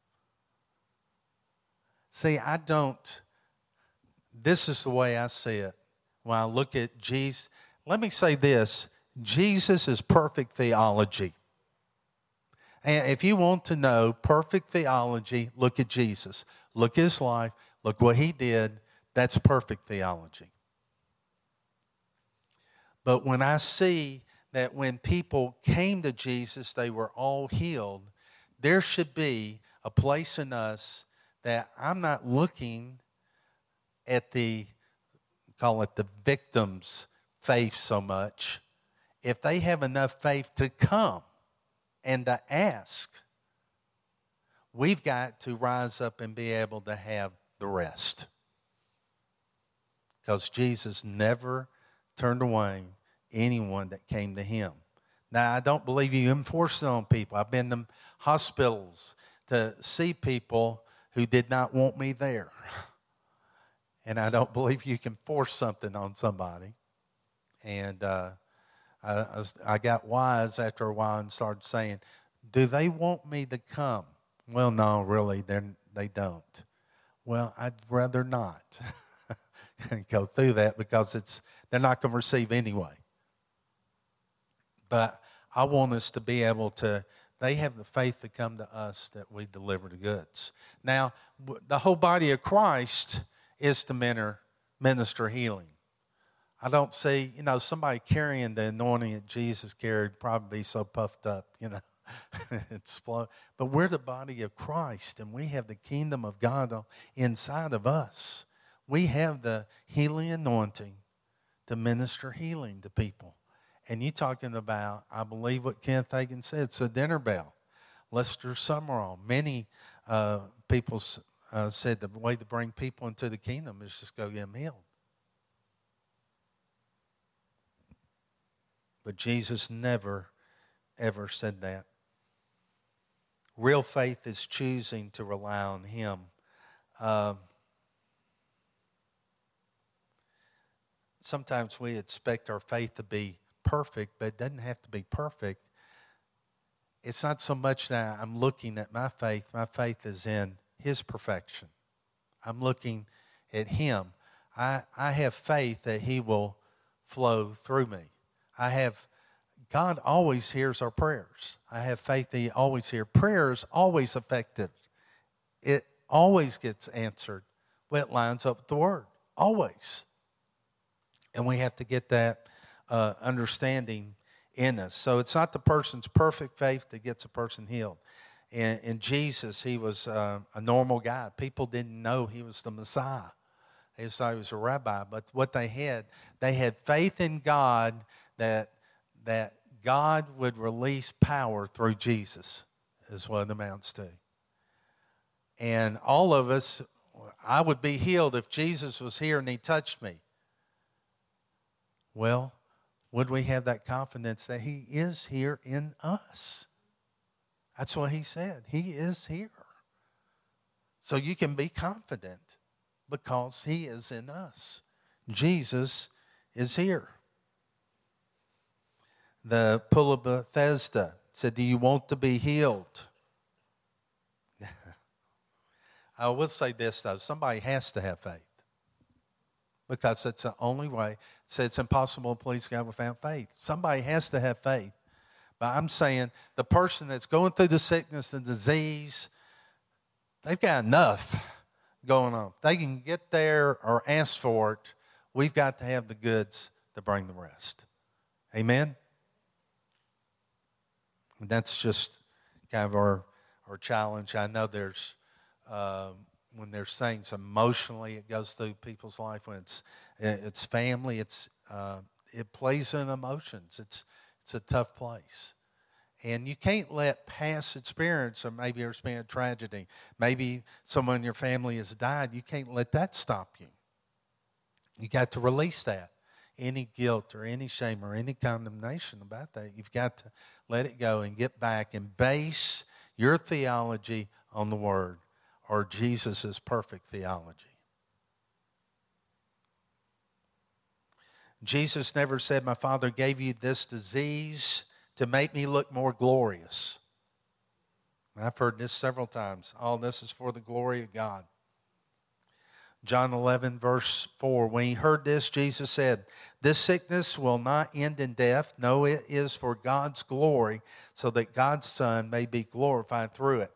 See, I don't, this is the way I see it. When I look at Jesus, let me say this Jesus is perfect theology. And if you want to know perfect theology, look at Jesus. Look at his life. Look what he did. That's perfect theology. But when I see that when people came to Jesus, they were all healed, there should be a place in us that I'm not looking at the, call it the victim's faith so much. If they have enough faith to come and to ask, We've got to rise up and be able to have the rest. Because Jesus never turned away anyone that came to him. Now, I don't believe you enforce it on people. I've been to hospitals to see people who did not want me there. And I don't believe you can force something on somebody. And uh, I, I got wise after a while and started saying, Do they want me to come? Well, no, really, they don't. Well, I'd rather not go through that because it's they're not going to receive anyway. But I want us to be able to. They have the faith to come to us that we deliver the goods. Now, the whole body of Christ is to minister, minister healing. I don't see, you know, somebody carrying the anointing that Jesus carried probably be so puffed up, you know. it's flow. But we're the body of Christ and we have the kingdom of God inside of us. We have the healing anointing to minister healing to people. And you're talking about, I believe what Kenneth Hagin said, it's a dinner bell. Lester Sumrall, many uh, people uh, said the way to bring people into the kingdom is just go get them healed. But Jesus never, ever said that. Real faith is choosing to rely on Him. Uh, sometimes we expect our faith to be perfect, but it doesn't have to be perfect. It's not so much that I'm looking at my faith, my faith is in His perfection. I'm looking at Him. I, I have faith that He will flow through me. I have, God always hears our prayers. I have faith that He always hears. Prayer is always effective, it always gets answered when it lines up with the Word. Always. And we have to get that uh, understanding in us. So it's not the person's perfect faith that gets a person healed. In, in Jesus, he was uh, a normal guy. People didn't know he was the Messiah. They thought he was a rabbi. But what they had, they had faith in God that, that God would release power through Jesus, is what it amounts to. And all of us, I would be healed if Jesus was here and he touched me. Well, would we have that confidence that He is here in us? That's what He said. He is here. So you can be confident because He is in us. Jesus is here. The pool of Bethesda said, Do you want to be healed? I will say this though somebody has to have faith because it's the only way. So it's impossible to please God without faith. Somebody has to have faith. But I'm saying the person that's going through the sickness and disease, they've got enough going on. They can get there or ask for it. We've got to have the goods to bring the rest. Amen? And that's just kind of our, our challenge. I know there's um, when there's things emotionally it goes through people's life when it's it's family it's uh, it plays in emotions. It's it's a tough place. And you can't let past experience or maybe there's been a tragedy maybe someone in your family has died you can't let that stop you. You got to release that any guilt or any shame or any condemnation about that you've got to let it go and get back and base your theology on the word or Jesus' perfect theology. Jesus never said, My Father gave you this disease to make me look more glorious. I've heard this several times. All this is for the glory of God. John 11, verse 4. When he heard this, Jesus said, This sickness will not end in death. No, it is for God's glory, so that God's Son may be glorified through it.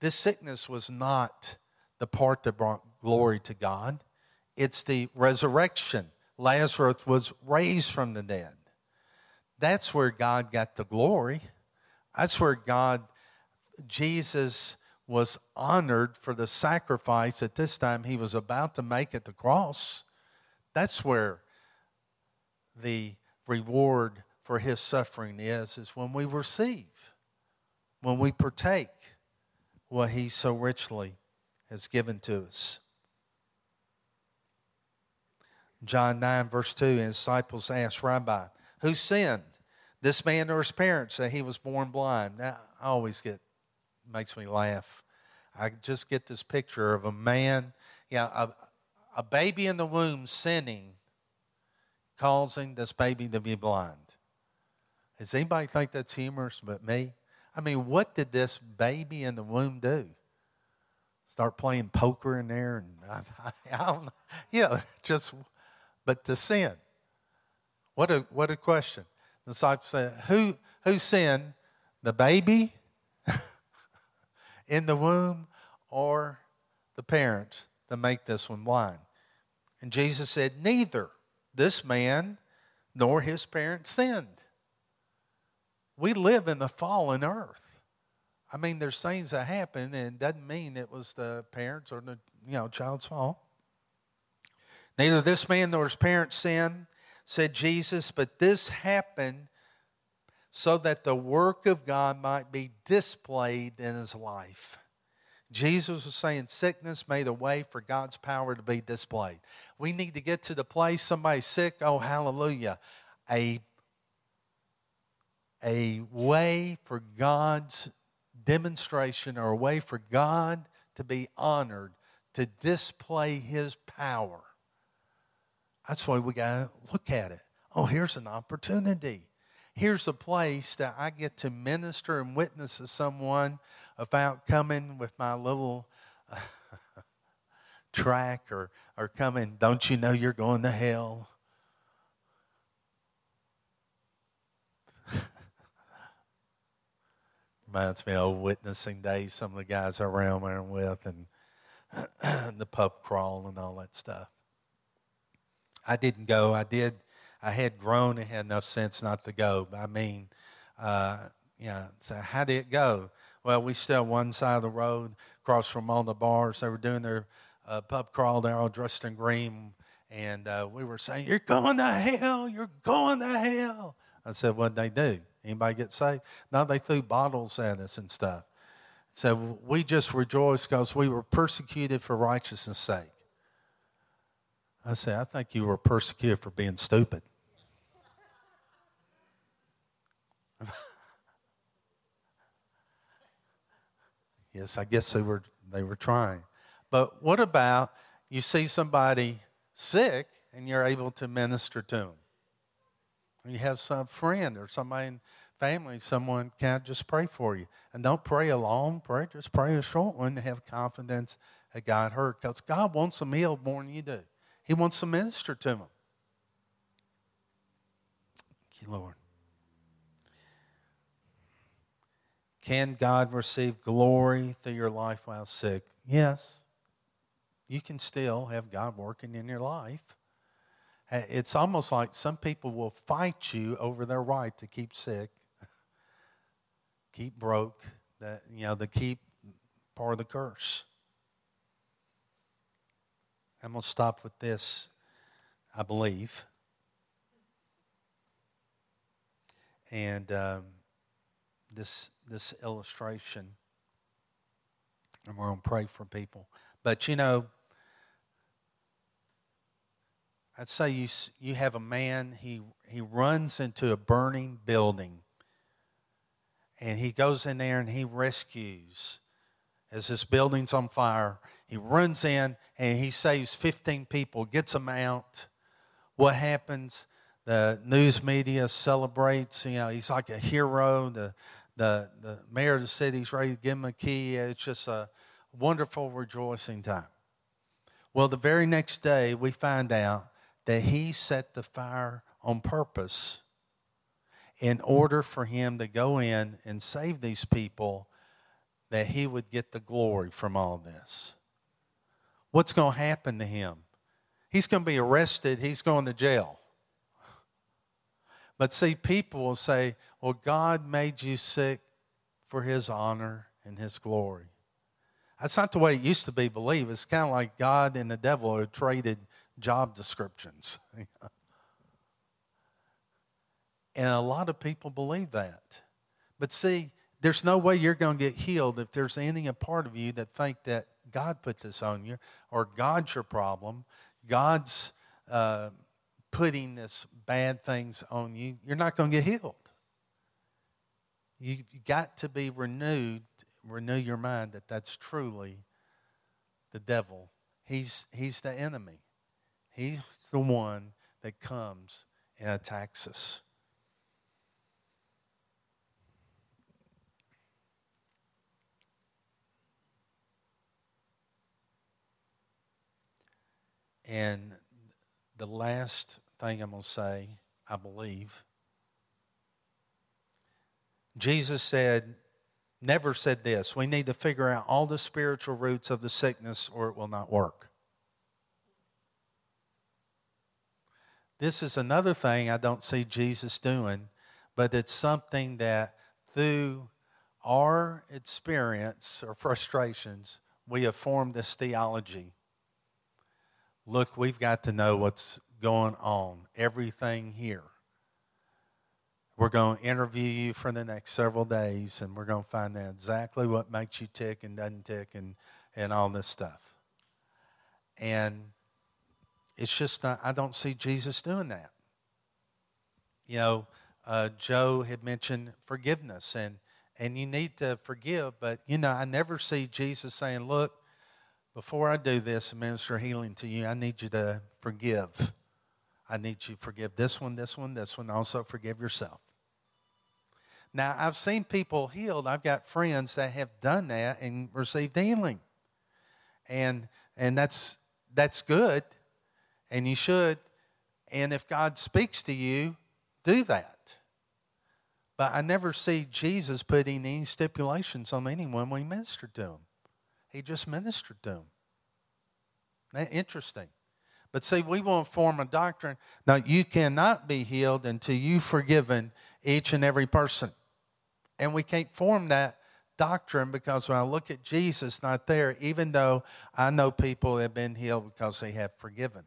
This sickness was not the part that brought glory to God, it's the resurrection. Lazarus was raised from the dead. That's where God got the glory. That's where God, Jesus, was honored for the sacrifice at this time he was about to make at the cross. That's where the reward for his suffering is, is when we receive, when we partake what he so richly has given to us. John 9, verse 2, and disciples asked, Rabbi, who sinned, this man or his parents, that he was born blind? Now, I always get, makes me laugh. I just get this picture of a man, yeah, a, a baby in the womb sinning, causing this baby to be blind. Does anybody think that's humorous but me? I mean, what did this baby in the womb do? Start playing poker in there, and I, I don't know. Yeah, just, but to sin. What a what a question. The disciples said, "Who who sinned? The baby in the womb, or the parents to make this one blind? And Jesus said, Neither this man nor his parents sinned. We live in the fallen earth. I mean, there's things that happen, and it doesn't mean it was the parents or the you know child's fault. Neither this man nor his parents sinned, said Jesus, but this happened so that the work of God might be displayed in his life. Jesus was saying sickness made a way for God's power to be displayed. We need to get to the place somebody's sick, oh hallelujah. A a way for God's demonstration or a way for God to be honored, to display his power. That's why we got to look at it. Oh, here's an opportunity. Here's a place that I get to minister and witness to someone about coming with my little track or, or coming, don't you know you're going to hell? Reminds me of witnessing days, some of the guys around there with, and the pub crawl and all that stuff. I didn't go. I did. I had grown and had enough sense not to go. But I mean, uh, yeah. So how did it go? Well, we stood on one side of the road, across from all the bars. They were doing their uh, pub crawl. They're all dressed in green, and uh, we were saying, "You're going to hell! You're going to hell!" I said, "What'd they do? Anybody get saved?" No, they threw bottles at us and stuff. So we just rejoiced because we were persecuted for righteousness' sake. I said, I think you were persecuted for being stupid. Yes, I guess they were they were trying. But what about you see somebody sick and you're able to minister to them? You have some friend or somebody in family, someone can't just pray for you. And don't pray alone, pray, just pray a short one to have confidence that God heard. Because God wants them healed more than you do. He wants to minister to them. Thank you, Lord. Can God receive glory through your life while sick? Yes. You can still have God working in your life. It's almost like some people will fight you over their right to keep sick, keep broke, that you know, the keep part of the curse. I'm going to stop with this, I believe. And um, this, this illustration, and we're going to pray for people. But you know, I'd say you, you have a man, he, he runs into a burning building, and he goes in there and he rescues as this building's on fire he runs in and he saves 15 people, gets them out. What happens? The news media celebrates. You know, he's like a hero. The, the, the mayor of the city's ready to give him a key. It's just a wonderful, rejoicing time. Well, the very next day, we find out that he set the fire on purpose in order for him to go in and save these people, that he would get the glory from all this what's going to happen to him? He's going to be arrested, he's going to jail. But see, people will say, well, God made you sick for his honor and his glory. That's not the way it used to be believed. It's kind of like God and the devil have traded job descriptions. and a lot of people believe that. But see, there's no way you're going to get healed if there's any part of you that think that God put this on you, or God's your problem, God's uh, putting this bad things on you, you're not going to get healed. You've got to be renewed, renew your mind that that's truly the devil. He's, he's the enemy. He's the one that comes and attacks us. And the last thing I'm going to say, I believe, Jesus said, never said this we need to figure out all the spiritual roots of the sickness or it will not work. This is another thing I don't see Jesus doing, but it's something that through our experience or frustrations, we have formed this theology. Look, we've got to know what's going on, everything here. We're going to interview you for the next several days, and we're going to find out exactly what makes you tick and doesn't tick and, and all this stuff. And it's just not, I don't see Jesus doing that. You know, uh, Joe had mentioned forgiveness, and, and you need to forgive, but, you know, I never see Jesus saying, Look, before I do this and minister healing to you, I need you to forgive. I need you to forgive this one, this one, this one. Also, forgive yourself. Now, I've seen people healed. I've got friends that have done that and received healing. And, and that's, that's good and you should. And if God speaks to you, do that. But I never see Jesus putting any stipulations on anyone when he ministered to him. He just ministered to them. Interesting. But see, we won't form a doctrine. Now, you cannot be healed until you've forgiven each and every person. And we can't form that doctrine because when I look at Jesus not there, even though I know people have been healed because they have forgiven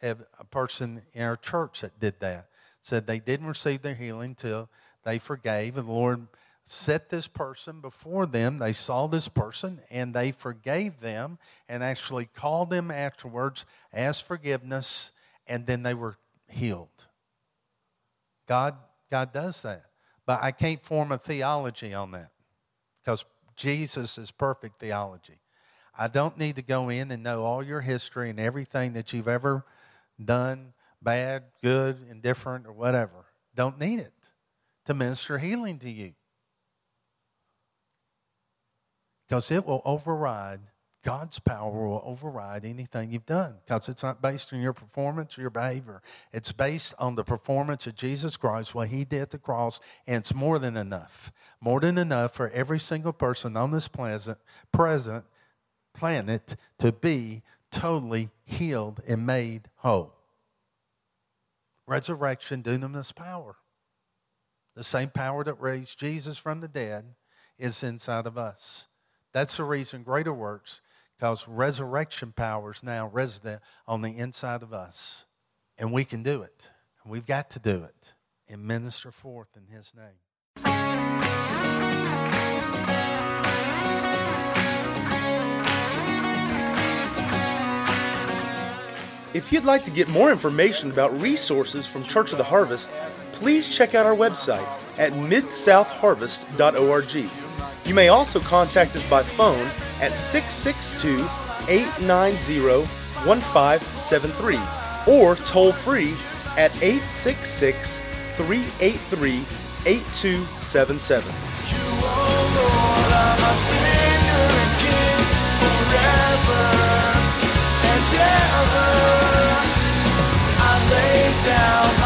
have a person in our church that did that. Said they didn't receive their healing till they forgave, and the Lord set this person before them. They saw this person and they forgave them and actually called them afterwards as forgiveness, and then they were healed. God, God does that. But I can't form a theology on that because Jesus is perfect theology. I don't need to go in and know all your history and everything that you've ever done, bad, good, indifferent, or whatever. Don't need it to minister healing to you. Because it will override, God's power will override anything you've done. Because it's not based on your performance or your behavior. It's based on the performance of Jesus Christ, what He did at the cross, and it's more than enough. More than enough for every single person on this present, present planet to be totally healed and made whole. Resurrection, dunamis power. The same power that raised Jesus from the dead is inside of us. That's the reason greater works, because resurrection power is now resident on the inside of us. And we can do it. And we've got to do it and minister forth in His name. If you'd like to get more information about resources from Church of the Harvest, please check out our website at midsouthharvest.org. You may also contact us by phone at 662 890 1573 or toll free at 866 383 8277. Down